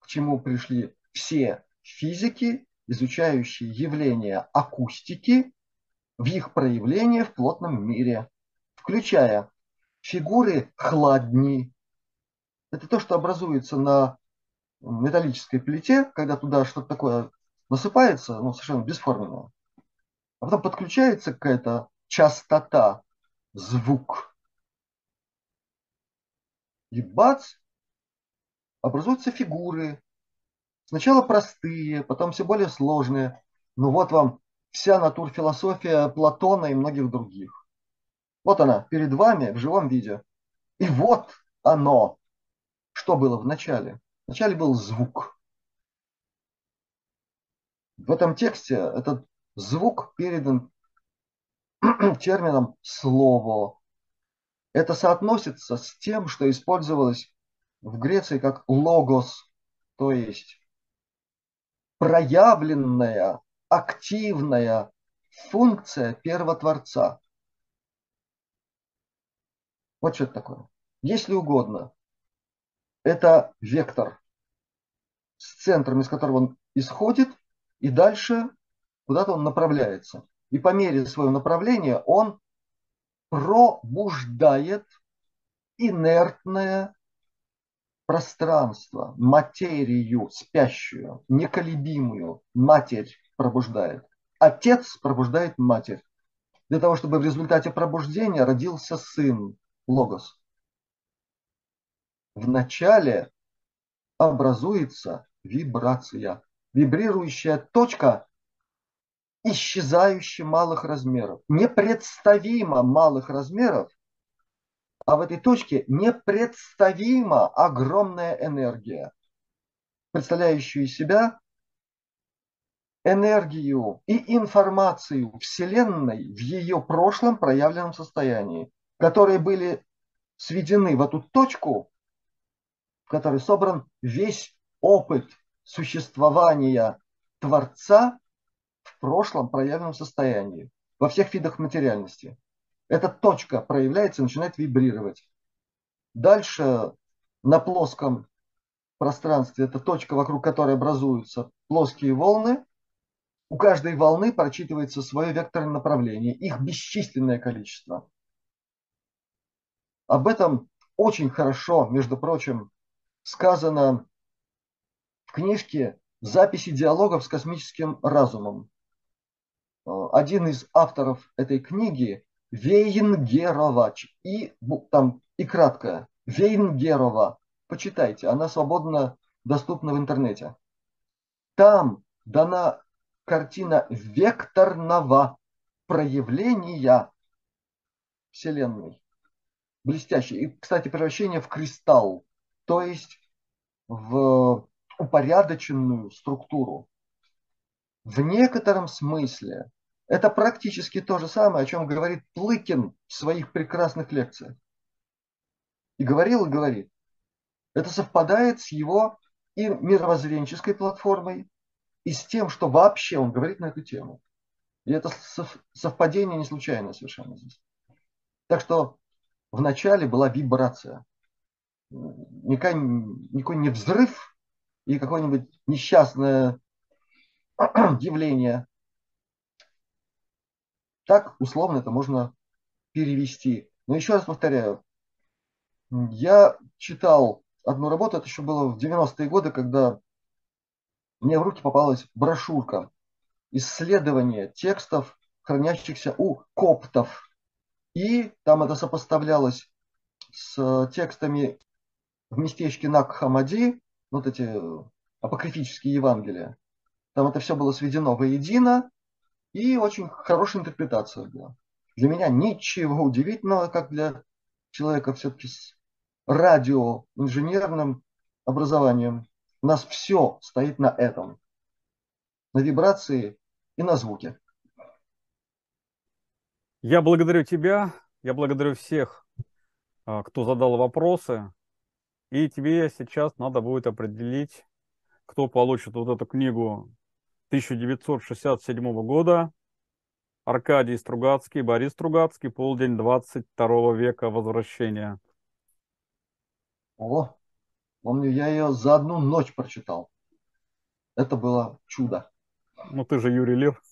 к чему пришли все физики, изучающие явления акустики в их проявлении в плотном мире, включая фигуры хладни. Это то, что образуется на металлической плите, когда туда что-то такое насыпается, ну, совершенно бесформенное. А потом подключается какая-то частота, звук. И бац, образуются фигуры. Сначала простые, потом все более сложные. Ну вот вам вся натурфилософия Платона и многих других. Вот она перед вами в живом виде. И вот оно, что было в начале. Вначале был звук. В этом тексте этот звук передан термином слово. Это соотносится с тем, что использовалось в Греции как логос, то есть проявленная, активная функция первотворца. Вот что это такое. Если угодно, это вектор с центром, из которого он исходит, и дальше куда-то он направляется. И по мере своего направления он пробуждает инертное пространство, материю спящую, неколебимую, матерь пробуждает. Отец пробуждает матерь. Для того, чтобы в результате пробуждения родился сын, логос. Вначале образуется вибрация, вибрирующая точка исчезающих малых размеров, непредставимо малых размеров, а в этой точке непредставимо огромная энергия, представляющая из себя энергию и информацию Вселенной в ее прошлом проявленном состоянии, которые были сведены в эту точку, которой собран весь опыт существования Творца в прошлом проявленном состоянии, во всех видах материальности. Эта точка проявляется и начинает вибрировать. Дальше на плоском пространстве, это точка, вокруг которой образуются плоские волны, у каждой волны прочитывается свое векторное направление, их бесчисленное количество. Об этом очень хорошо, между прочим, сказано в книжке «Записи диалогов с космическим разумом». Э, один из авторов этой книги Вейнгеровач. И там и краткое. Вейнгерова. Почитайте, она свободно доступна в интернете. Там дана картина векторного проявления Вселенной. Блестящий. И, кстати, превращение в кристалл, то есть в упорядоченную структуру. В некотором смысле это практически то же самое, о чем говорит Плыкин в своих прекрасных лекциях. И говорил, и говорит. Это совпадает с его и мировоззренческой платформой, и с тем, что вообще он говорит на эту тему. И это совпадение не случайно совершенно здесь. Так что вначале была вибрация. Никакой, никакой не взрыв и какое-нибудь несчастное явление. Так условно это можно перевести. Но еще раз повторяю, я читал одну работу, это еще было в 90-е годы, когда мне в руки попалась брошюрка исследования текстов, хранящихся у коптов. И там это сопоставлялось с текстами в местечке Накхамади, вот эти апокрифические Евангелия. Там это все было сведено воедино, И очень хорошая интерпретация была. Для меня ничего удивительного, как для человека все-таки с радиоинженерным образованием. У нас все стоит на этом. На вибрации и на звуке. Я благодарю тебя, я благодарю всех, а, кто задал вопросы. И тебе сейчас надо будет определить, кто получит вот эту книгу 1967 года. Аркадий Стругацкий, Борис Стругацкий, полдень 22 века возвращения. О, помню, я ее за одну ночь прочитал. Это было чудо. Ну, ты же Юрий Лев.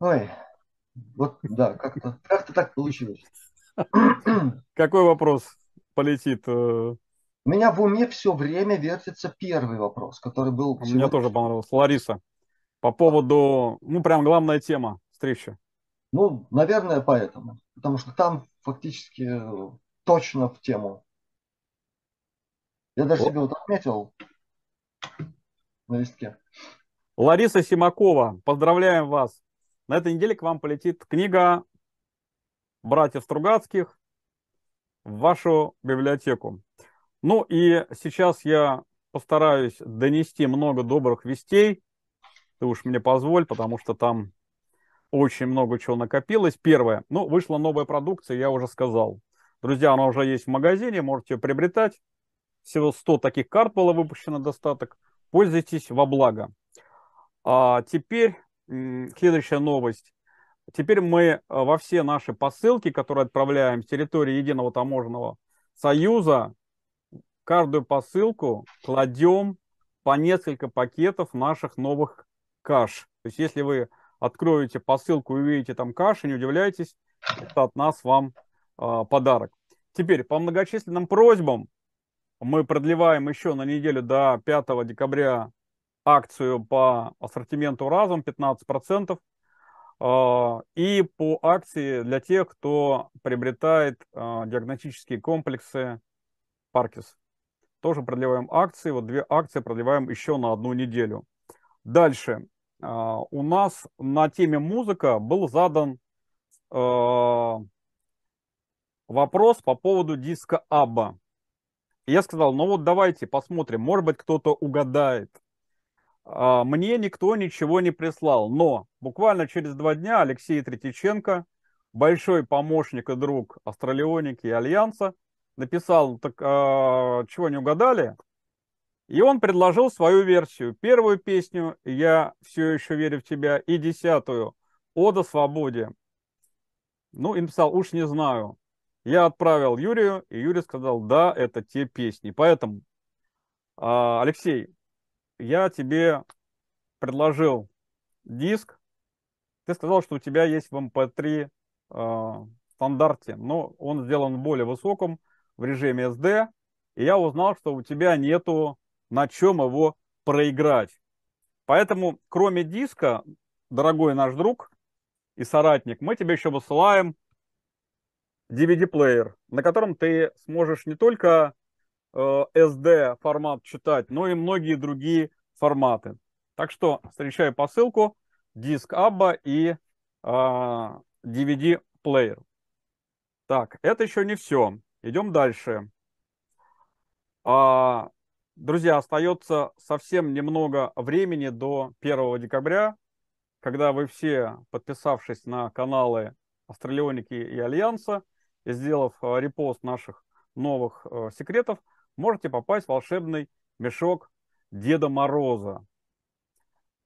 Ой, вот, да, как-то как так получилось. Какой вопрос полетит? Э? У меня в уме все время вертится первый вопрос, который был... Мне сегодня... тоже понравился. Лариса, по поводу, ну, прям главная тема встречи. Ну, наверное, поэтому. Потому что там фактически точно в тему. Я даже О. себе вот отметил на листке. Лариса Симакова, поздравляем вас. На этой неделе к вам полетит книга братьев Стругацких в вашу библиотеку. Ну и сейчас я постараюсь донести много добрых вестей. Ты уж мне позволь, потому что там очень много чего накопилось. Первое, ну, вышла новая продукция, я уже сказал. Друзья, она уже есть в магазине, можете ее приобретать. Всего 100 таких карт было выпущено достаток. Пользуйтесь во благо. А теперь следующая новость. Теперь мы э, во все наши посылки, которые отправляем с территории Единого таможенного союза, каждую посылку кладем по несколько пакетов наших новых каш. То есть если вы откроете посылку и увидите там каши, не удивляйтесь, это от нас вам э, подарок. Теперь по многочисленным просьбам мы продлеваем еще на неделю до 5 декабря акцию по ассортименту разом 15%. А, и по акции для тех, кто приобретает а, диагностические комплексы Паркис. Тоже продлеваем акции. Вот две акции продлеваем еще на одну неделю. Дальше. А, у нас на теме музыка был задан вопрос по поводу диска Абба. Я сказал, ну вот давайте посмотрим, может быть кто-то угадает. А, мне никто ничего не прислал, но буквально через два дня Алексей Третьяченко, большой помощник и друг Астралионики и Альянса, написал, так а, чего не угадали? И он предложил свою версию. Первую песню «Я все еще верю в тебя» и десятую «Ода свободе». Ну, и написал, уж не знаю. Я отправил Юрию, и Юрий сказал, да, это те песни. Поэтому, а, Алексей, я тебе предложил диск, ты сказал, что у тебя есть в MP3 э, а, стандарте, но он сделан в более высоком, в режиме SD, и я узнал, что у тебя нету на чем его проиграть. Поэтому, кроме диска, дорогой наш друг и соратник, мы тебе еще высылаем DVD-плеер, на котором ты сможешь не только SD э, формат читать, но и многие другие форматы. Так что встречаю посылку, диск Абба и э, а, DVD-плеер. Так, это еще не все. Идем дальше. А, друзья, остается совсем немного времени до 1 декабря, когда вы все, подписавшись на каналы Астралионики и Альянса и сделав а, репост наших новых э, секретов, можете попасть в волшебный мешок Деда Мороза.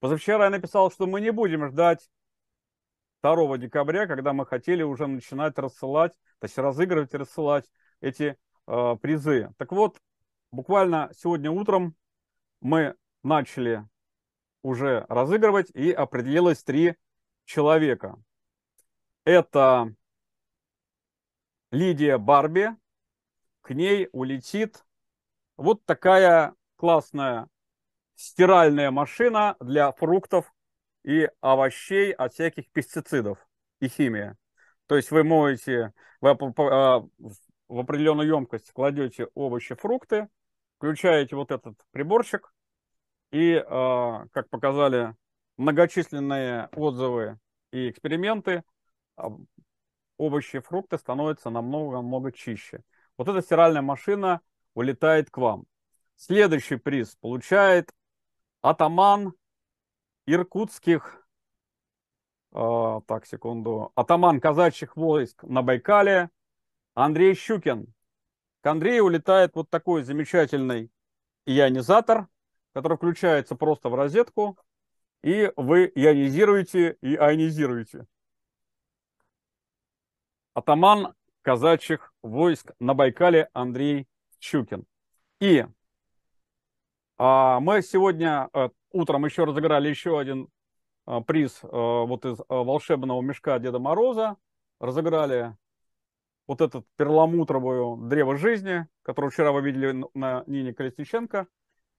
Позавчера я написал, что мы не будем ждать 2 декабря, когда мы хотели уже начинать рассылать, то есть разыгрывать и рассылать эти э, призы. Так вот, буквально сегодня утром мы начали уже разыгрывать и определилось три человека. Это Лидия Барби, к ней улетит вот такая классная стиральная машина для фруктов и овощей от всяких пестицидов и химии. То есть вы моете, вы а, в определенную емкость кладете овощи, фрукты, включаете вот этот приборчик, и, а, как показали многочисленные отзывы и эксперименты, а, овощи и фрукты становятся намного-намного чище. Вот эта стиральная машина улетает к вам. Следующий приз получает атаман иркутских, э, так, секунду, атаман казачьих войск на Байкале Андрей Щукин. К Андрею улетает вот такой замечательный ионизатор, который включается просто в розетку, и вы ионизируете и ионизируете. Атаман казачьих войск на Байкале Андрей Щукин. И а, мы сегодня а, утром еще разыграли еще один а, приз а, вот из а, волшебного мешка Деда Мороза. Разыграли вот этот перламутровую древо жизни, которую вчера вы видели на Нине Колесниченко.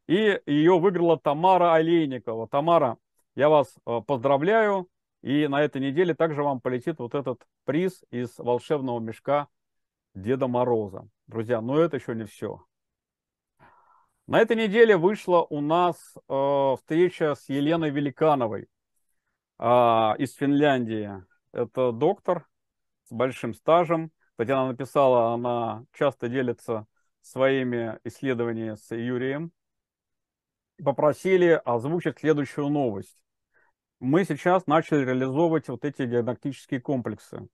И ее выиграла Тамара Олейникова. Тамара, я вас поздравляю. И на этой неделе также вам полетит вот этот приз из волшебного мешка Деда Мороза. Друзья, но это еще не все. На этой неделе вышла у нас э, встреча с Еленой Великановой э, из Финляндии. Это доктор с большим стажем. Кстати, она написала, она часто делится своими исследованиями с Юрием. Попросили озвучить следующую новость. Мы сейчас начали реализовывать вот эти диагностические комплексы.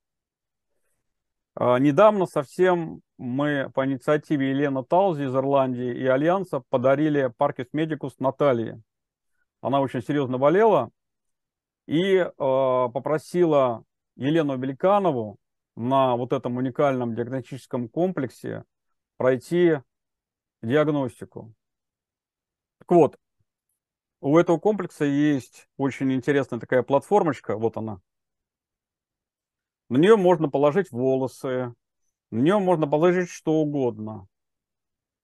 А, недавно совсем мы по инициативе Елены Талзи из Ирландии и Альянса подарили Паркис Медикус Наталье. Она очень серьезно болела и э, попросила Елену Великанову на вот этом уникальном диагностическом комплексе пройти диагностику. Так вот, у этого комплекса есть очень интересная такая платформочка, вот она, на нее можно положить волосы, на нее можно положить что угодно.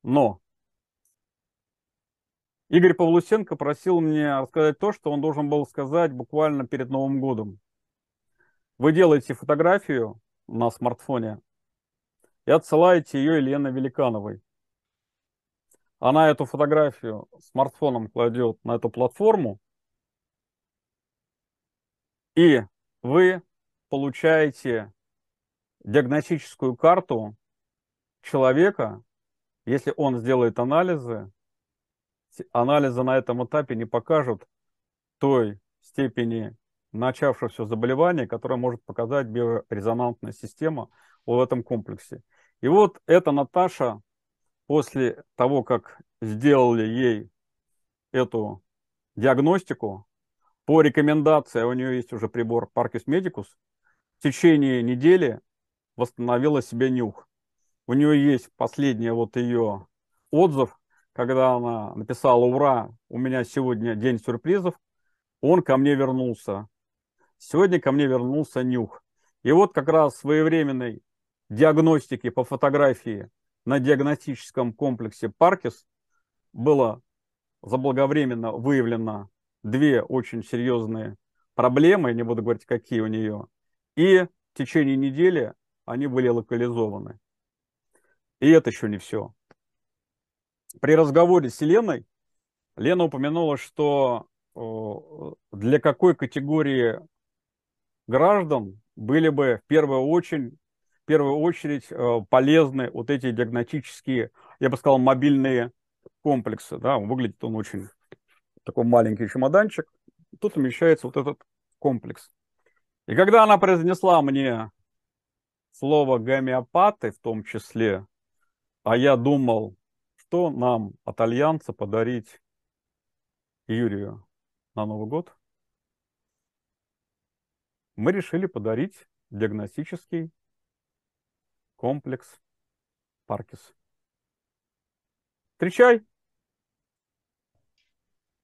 Но Игорь Павлусенко просил мне рассказать то, что он должен был сказать буквально перед Новым годом. Вы делаете фотографию на смартфоне и отсылаете ее Елене Великановой. Она эту фотографию смартфоном кладет на эту платформу, и вы получаете диагностическую карту человека, если он сделает анализы, анализы на этом этапе не покажут той степени начавшегося заболевания, которое может показать биорезонансная система в этом комплексе. И вот эта Наташа, после того, как сделали ей эту диагностику, по рекомендации, а у нее есть уже прибор Parkis Medicus, в течение недели восстановила себе нюх. У нее есть последний вот ее отзыв, когда она написала «Ура, у меня сегодня день сюрпризов», он ко мне вернулся. Сегодня ко мне вернулся нюх. И вот как раз своевременной диагностики по фотографии на диагностическом комплексе Паркис было заблаговременно выявлено две очень серьезные проблемы, не буду говорить, какие у нее, и в течение недели они были локализованы. И это еще не все. При разговоре с Леной Лена упомянула, что для какой категории граждан были бы в первую очередь, в первую очередь э, полезны вот эти диагностические, я бы сказал, мобильные комплексы. Да? Выглядит он очень такой маленький чемоданчик. Тут умещается вот этот комплекс. И когда она произнесла мне слово гомеопаты в том числе, а я думал, что нам от Альянса подарить Юрию на Новый год, мы решили подарить диагностический комплекс Паркис. Встречай!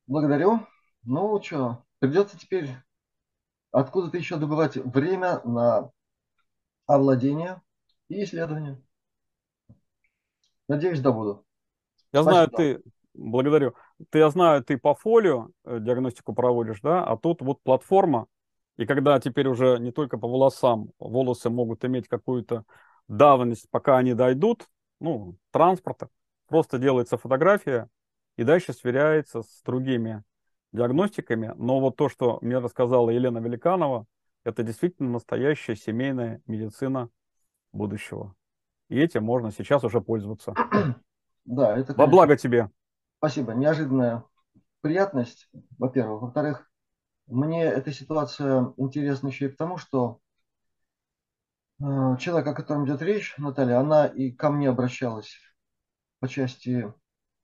Благодарю. Ну что, придется теперь откуда-то еще добывать время на овладение и исследование. Надеюсь, добуду. Я Спасибо. знаю, ты, благодарю, ты, я знаю, ты по фолио э, диагностику проводишь, да, а тут вот платформа, и когда теперь уже не только по волосам, волосы могут иметь какую-то давность, пока они дойдут, ну, транспорта, просто делается фотография, и дальше сверяется с другими диагностиками, но вот то, что мне рассказала Елена Великанова, это действительно настоящая семейная медицина будущего. И этим можно сейчас уже пользоваться. Да, это, Во благо тебе. Спасибо. Неожиданная приятность, во-первых. Во-вторых, мне эта ситуация интересна еще и потому, что э, человек, о котором идет речь, Наталья, она и ко мне обращалась по части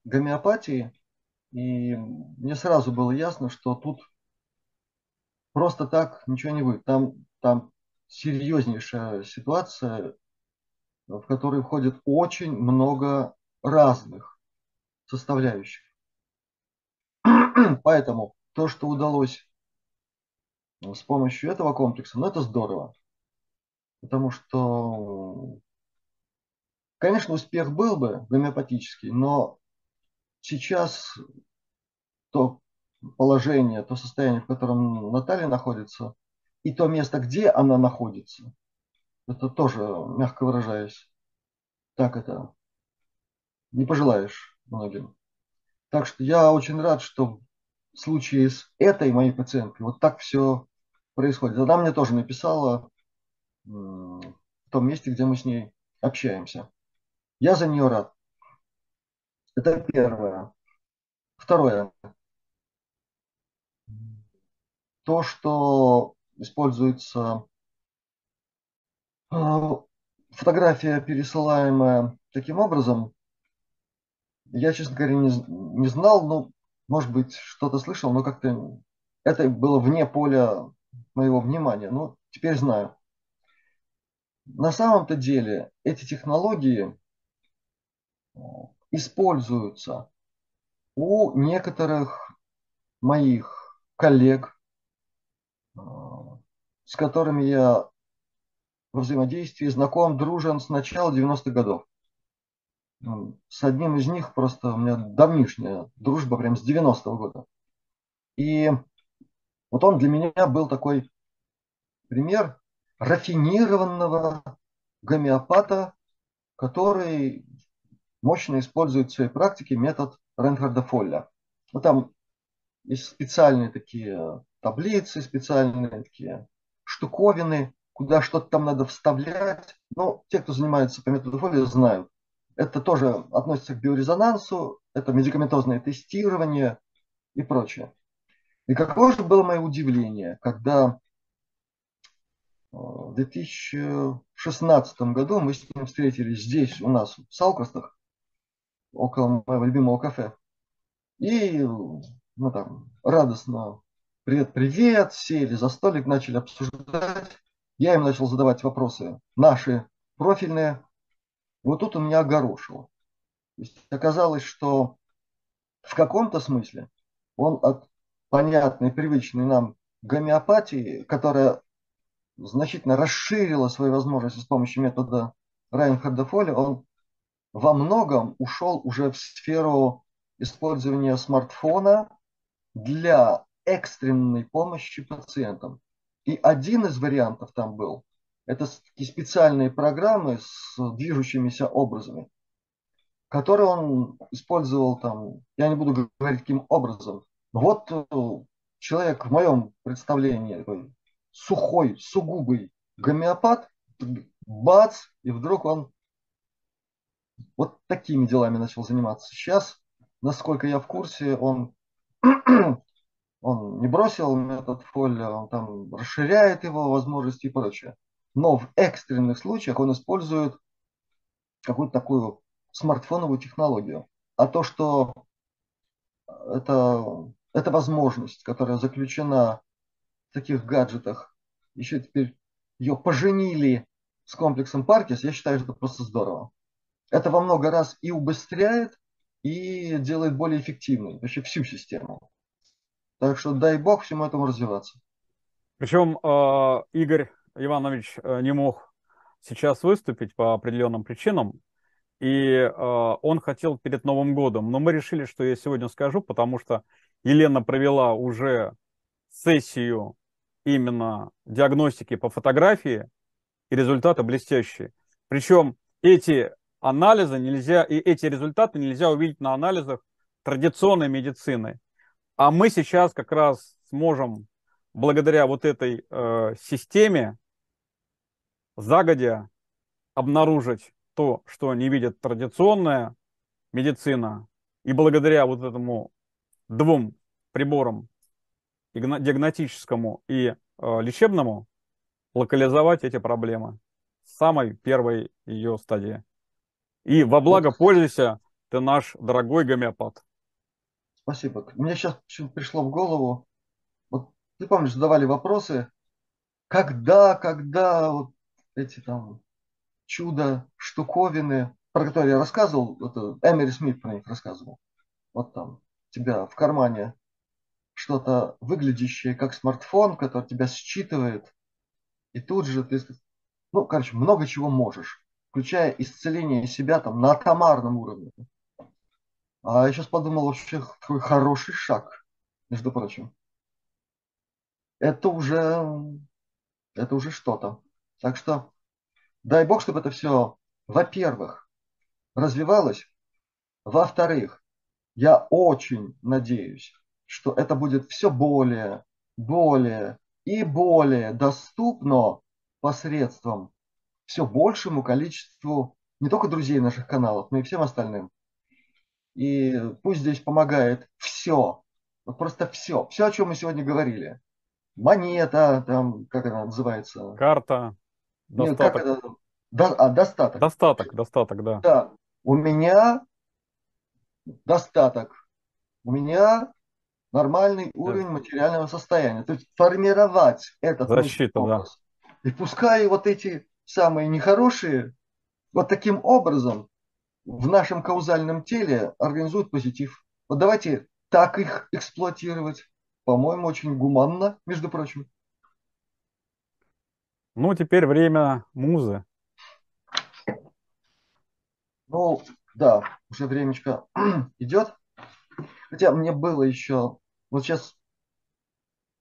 гомеопатии, и мне сразу было ясно, что тут просто так ничего не будет. Там, там серьезнейшая ситуация, в которой входит очень много разных составляющих. Поэтому то, что удалось с помощью этого комплекса, ну это здорово. Потому что, конечно, успех был бы гомеопатический, но сейчас то положение, то состояние, в котором Наталья находится, и то место, где она находится, это тоже, мягко выражаясь, так это не пожелаешь многим. Так что я очень рад, что в случае с этой моей пациенткой вот так все происходит. Она мне тоже написала в том месте, где мы с ней общаемся. Я за нее рад. Это первое. Второе. То, что используется а, фотография, пересылаемая таким образом, я, честно говоря, не, не знал, но, может быть, что-то слышал, но как-то это было вне поля моего внимания. Но теперь знаю. На самом-то деле эти технологии используются у некоторых моих коллег, с которыми я во взаимодействии знаком, дружен с начала 90-х годов. Ну, с одним из них просто у меня давнишняя дружба, прям с 90-го года. И вот он для меня был такой пример рафинированного гомеопата, который мощно использует в своей практике метод Ренхарда Фолля. Ну, там есть специальные такие таблицы, специальные такие штуковины, куда что-то там надо вставлять. Но те, кто занимается по методу Фолля, знают. Это тоже относится к биорезонансу, это медикаментозное тестирование и прочее. И какое же было мое удивление, когда э, в 2016 году мы с ним встретились здесь, у нас, в Салкостах, около моего любимого кафе. И ну, там, радостно привет-привет, сели за столик, начали обсуждать. Я им начал задавать вопросы наши, профильные. Вот тут у меня огорошило. То есть оказалось, что в каком-то смысле он от понятной, привычной нам гомеопатии, которая значительно расширила свои возможности с помощью метода Райнхарда Фоли, он во многом ушел уже в сферу использования смартфона для экстренной помощи пациентам. И один из вариантов там был это специальные программы с движущимися образами, которые он использовал там, я не буду говорить каким образом. Вот э, человек в моем представлении сухой, сугубый гомеопат, бац, и вдруг он вот такими делами начал заниматься. Сейчас, насколько я в курсе, он, он не бросил метод Фолля, он там расширяет его возможности и прочее но в экстренных случаях он использует какую-то такую смартфоновую технологию. А то, что это, это возможность, которая заключена в таких гаджетах, еще теперь ее поженили с комплексом Паркис, я считаю, что это просто здорово. Это во много раз и убыстряет, и делает более эффективной вообще всю систему. Так что дай бог всему этому развиваться. Причем, э, Игорь, Иванович э, не мог сейчас выступить по определенным причинам, и э, он хотел перед Новым годом. Но мы решили, что я сегодня скажу, потому что Елена провела уже сессию именно диагностики по фотографии, и результаты блестящие. Причем эти анализы нельзя, и эти результаты нельзя увидеть на анализах традиционной медицины. А мы сейчас как раз сможем, благодаря вот этой э, системе, загодя обнаружить то, что не видит традиционная медицина, и благодаря вот этому двум приборам, диагностическому и э, лечебному, локализовать эти проблемы с самой первой ее стадии. И во благо пользуйся, ты наш дорогой гомеопат. Спасибо. Мне сейчас пришло в голову, вот ты помнишь, задавали вопросы, когда, когда вот эти там чудо штуковины, про которые я рассказывал, это Эмери Смит про них рассказывал. Вот там у тебя в кармане что-то выглядящее как смартфон, который тебя считывает, и тут же ты, ну, короче, много чего можешь, включая исцеление себя там на атомарном уровне. А я сейчас подумал, вообще такой хороший шаг, между прочим. Это уже, это уже что-то. Так что дай бог, чтобы это все, во-первых, развивалось. Во-вторых, я очень надеюсь, что это будет все более, более и более доступно посредством все большему количеству не только друзей наших каналов, но и всем остальным. И пусть здесь помогает все, вот просто все, все, о чем мы сегодня говорили. Монета, там, как она называется? Карта, достаток. Нет, как это? До, а, достаток. Достаток, достаток, да. Да, у меня достаток. У меня нормальный уровень материального состояния. То есть формировать этот Защита, образ. Да. И пускай вот эти самые нехорошие вот таким образом в нашем каузальном теле организуют позитив. Вот давайте так их эксплуатировать. По-моему, очень гуманно, между прочим. Ну, теперь время музы. Ну, да, уже времечко идет. Хотя мне было еще... Вот сейчас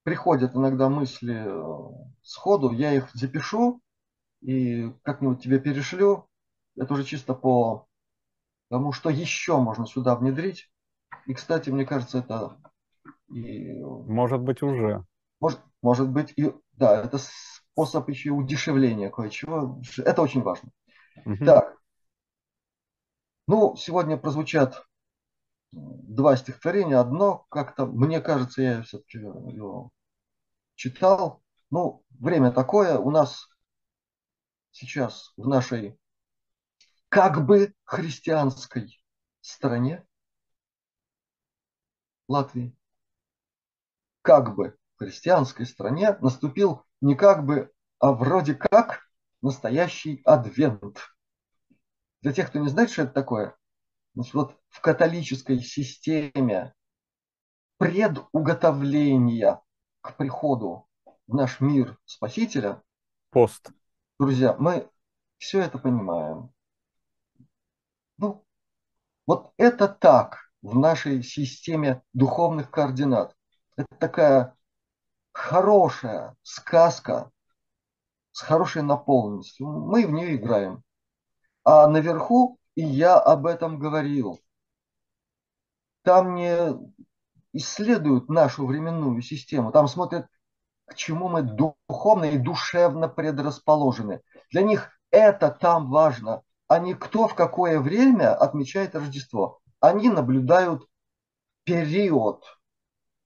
приходят иногда мысли э, сходу, я их запишу и как-нибудь тебе перешлю. Это уже чисто по тому, что еще можно сюда внедрить. И, кстати, мне кажется, это... И... Может быть, уже. Может, может быть, и... да, это способ еще удешевления кое-чего. Это очень важно. Угу. Так. Ну, сегодня прозвучат два стихотворения. Одно, как-то, мне кажется, я все-таки его читал. Ну, время такое. У нас сейчас в нашей как бы христианской стране Латвии, как бы христианской стране наступил не как бы, а вроде как настоящий адвент. Для тех, кто не знает, что это такое, значит, вот в католической системе предуготовления к приходу в наш мир Спасителя, пост. Друзья, мы все это понимаем. Ну, вот это так в нашей системе духовных координат. Это такая хорошая сказка с хорошей наполненностью. Мы в нее играем. А наверху, и я об этом говорил, там не исследуют нашу временную систему, там смотрят, к чему мы духовно и душевно предрасположены. Для них это там важно а не кто в какое время отмечает Рождество. Они наблюдают период,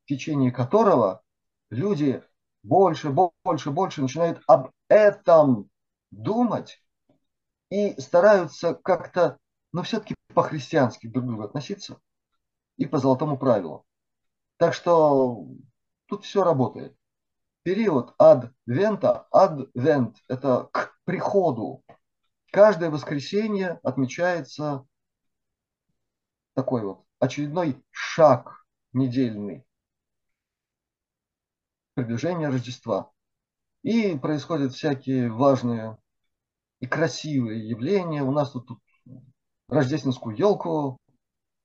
в течение которого люди больше, больше, больше начинают об этом думать и стараются как-то, ну, все-таки по-христиански друг к другу относиться и по золотому правилу. Так что тут все работает. Период адвента, адвент – это к приходу Каждое воскресенье отмечается такой вот очередной шаг недельный приближения Рождества. И происходят всякие важные и красивые явления. У нас тут, тут рождественскую елку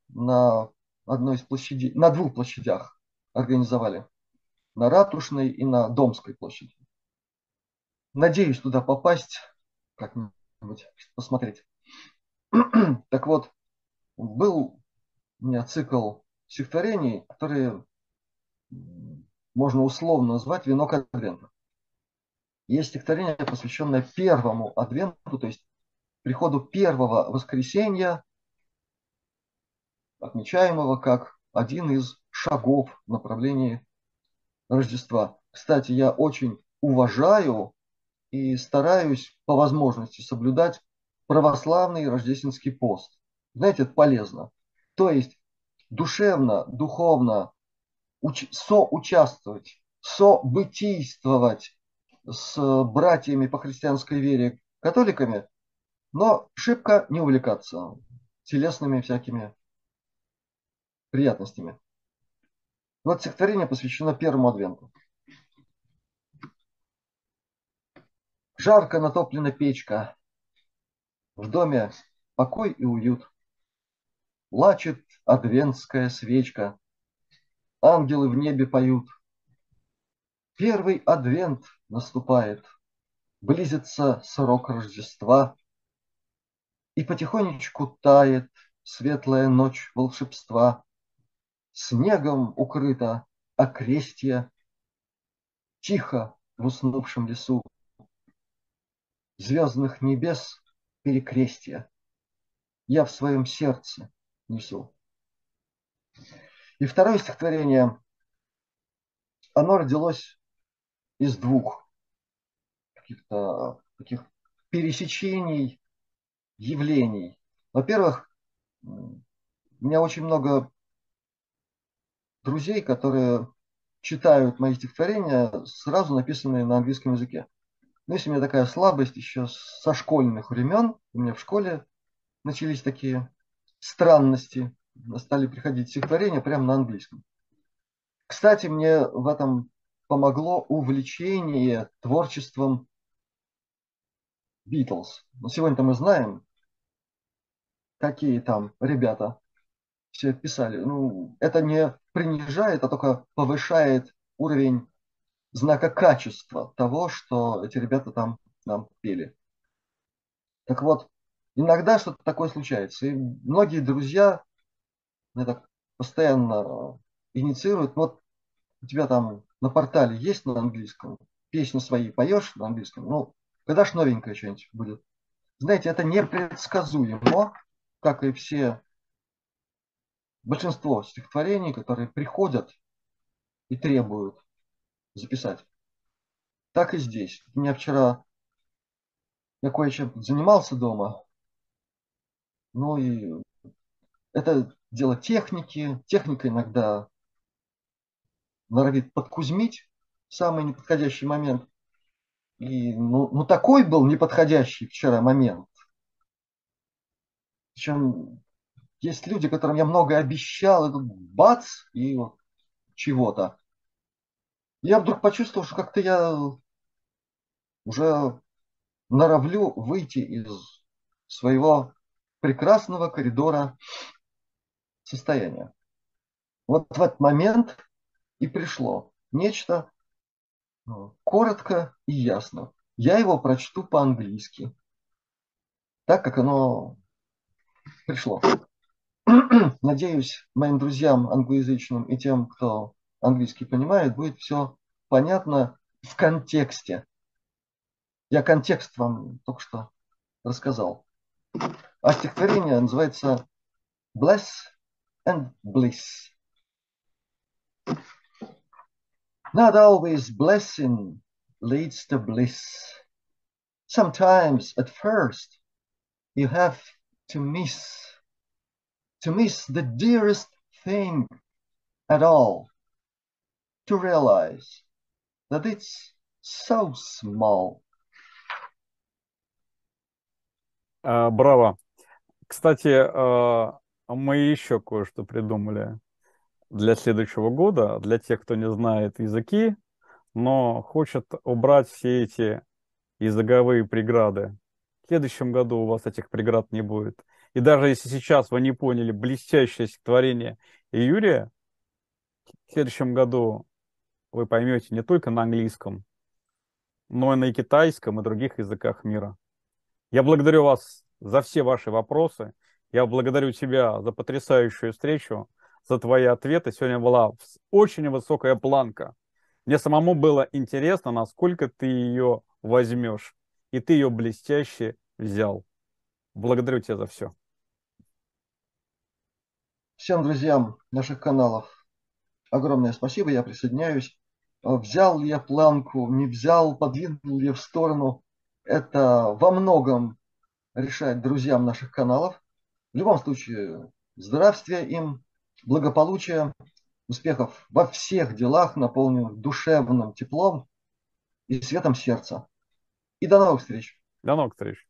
на одной из площадей, на двух площадях организовали. На Ратушной и на Домской площади. Надеюсь туда попасть как-нибудь посмотреть. так вот, был у меня цикл стихотворений, которые можно условно назвать «Венок Адвента». Есть стихотворение, посвященное первому Адвенту, то есть приходу первого воскресенья, отмечаемого как один из шагов в направлении Рождества. Кстати, я очень уважаю и стараюсь по возможности соблюдать православный рождественский пост. Знаете, это полезно. То есть душевно, духовно уч- соучаствовать, событийствовать с братьями по христианской вере католиками, но шибко не увлекаться телесными всякими приятностями. Вот стихотворение посвящено первому адвенту. Жарко натоплена печка, в доме покой и уют. Плачет адвентская свечка, ангелы в небе поют. Первый адвент наступает, близится срок Рождества, и потихонечку тает светлая ночь волшебства. Снегом укрыто окрестье, тихо в уснувшем лесу. Звездных небес перекрестья я в своем сердце несу. И второе стихотворение, оно родилось из двух каких-то таких пересечений явлений. Во-первых, у меня очень много друзей, которые читают мои стихотворения, сразу написанные на английском языке. Но если у меня такая слабость еще со школьных времен, у меня в школе начались такие странности, стали приходить стихотворения прямо на английском. Кстати, мне в этом помогло увлечение творчеством Битлз. Но сегодня-то мы знаем, какие там ребята все писали. Ну, это не принижает, а только повышает уровень знака качества того, что эти ребята там нам пели. Так вот, иногда что-то такое случается. И многие друзья это постоянно инициируют. Вот у тебя там на портале есть на английском, песни свои поешь на английском, ну, когда ж новенькое что-нибудь будет. Знаете, это непредсказуемо, как и все большинство стихотворений, которые приходят и требуют записать. Так и здесь. У меня вчера я кое-чем занимался дома. Ну и это дело техники. Техника иногда норовит подкузмить в самый неподходящий момент. И ну, ну такой был неподходящий вчера момент. Причем есть люди, которым я много обещал, и тут бац, и чего-то. Я вдруг почувствовал, что как-то я уже норовлю выйти из своего прекрасного коридора состояния. Вот в этот момент и пришло нечто ну, коротко и ясно. Я его прочту по-английски, так как оно пришло. Надеюсь, моим друзьям англоязычным и тем, кто английский понимает, будет все понятно в контексте. Я контекст вам только что рассказал. А стихотворение называется Bless and Bliss. Not always blessing leads to bliss. Sometimes at first you have to miss, to miss the dearest thing at all, to realize that it's so small. А, браво. Кстати, а, мы еще кое-что придумали для следующего года, для тех, кто не знает языки, но хочет убрать все эти языковые преграды. В следующем году у вас этих преград не будет. И даже если сейчас вы не поняли блестящее стихотворение Юрия, в следующем году вы поймете не только на английском, но и на китайском и других языках мира. Я благодарю вас за все ваши вопросы. Я благодарю тебя за потрясающую встречу, за твои ответы. Сегодня была очень высокая планка. Мне самому было интересно, насколько ты ее возьмешь. И ты ее блестяще взял. Благодарю тебя за все. Всем друзьям наших каналов огромное спасибо, я присоединяюсь. Взял ли я планку, не взял, подвинул ли в сторону. Это во многом решает друзьям наших каналов. В любом случае, здравствия им, благополучия, успехов во всех делах, наполненных душевным теплом и светом сердца. И до новых встреч. До новых встреч.